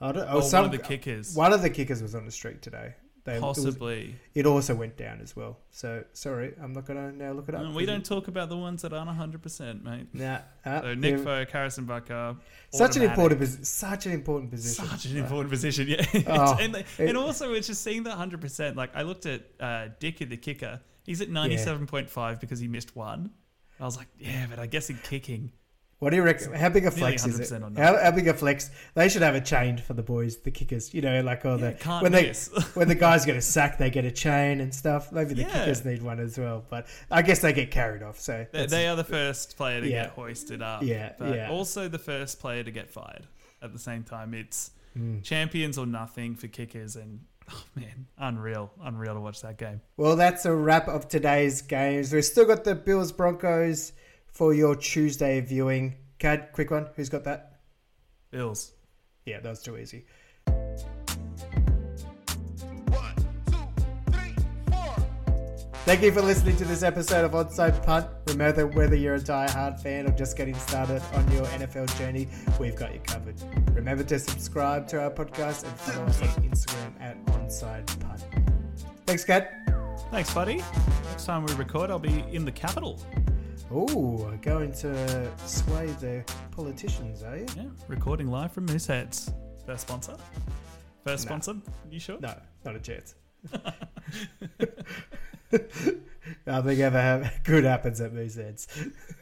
I don't. Or Oh, some one of the kickers? One of the kickers was on the streak today. They, it, was- Possibly. it also went down as well. So sorry, I'm not gonna now look it up. Uh, we don't talk about the ones that aren't 100%, mate. Nah, uh, So Nick yeah. Folk, Harrison Butker. Such an important, such an important position. Such an important position, yeah. Oh, and, it- and also, it's just seeing the 100%. Like, I looked at uh, Dicker the kicker. He's at 97.5 because he missed one. I was like, yeah, but I guess in kicking. What do you reckon? How big a flex is it? 100% on How, how big a flex? They should have a chain for the boys, the kickers. You know, like all Yeah, the can't when they when the guys get a sack, they get a chain and stuff. Maybe the Yeah. kickers need one as well, but I guess they get carried off. So They, they are the first player to Yeah. get hoisted up. Yeah, But yeah. also the first player to get fired at the same time. It's Mm. champions or nothing for kickers. And, oh, man, unreal. Unreal to watch that game. Well, that's a wrap of today's games. We've still got the Bills Broncos for your Tuesday viewing. Kad, quick one. Who's got that? Bills. Yeah, that was too easy. Thank you for listening to this episode of Onside Punt. Remember, whether you're a die-hard fan or just getting started on your NFL journey, we've got you covered. Remember to subscribe to our podcast and follow us on Instagram at Onside Punt. Thanks, Kad. Thanks, buddy. Next time we record, I'll be in the capital. Oh, going to sway the politicians, are you? Yeah, recording live from Mooseheads. First sponsor? First No. sponsor? You sure? No, not a chance. Nothing ever good happens at Mooseheads.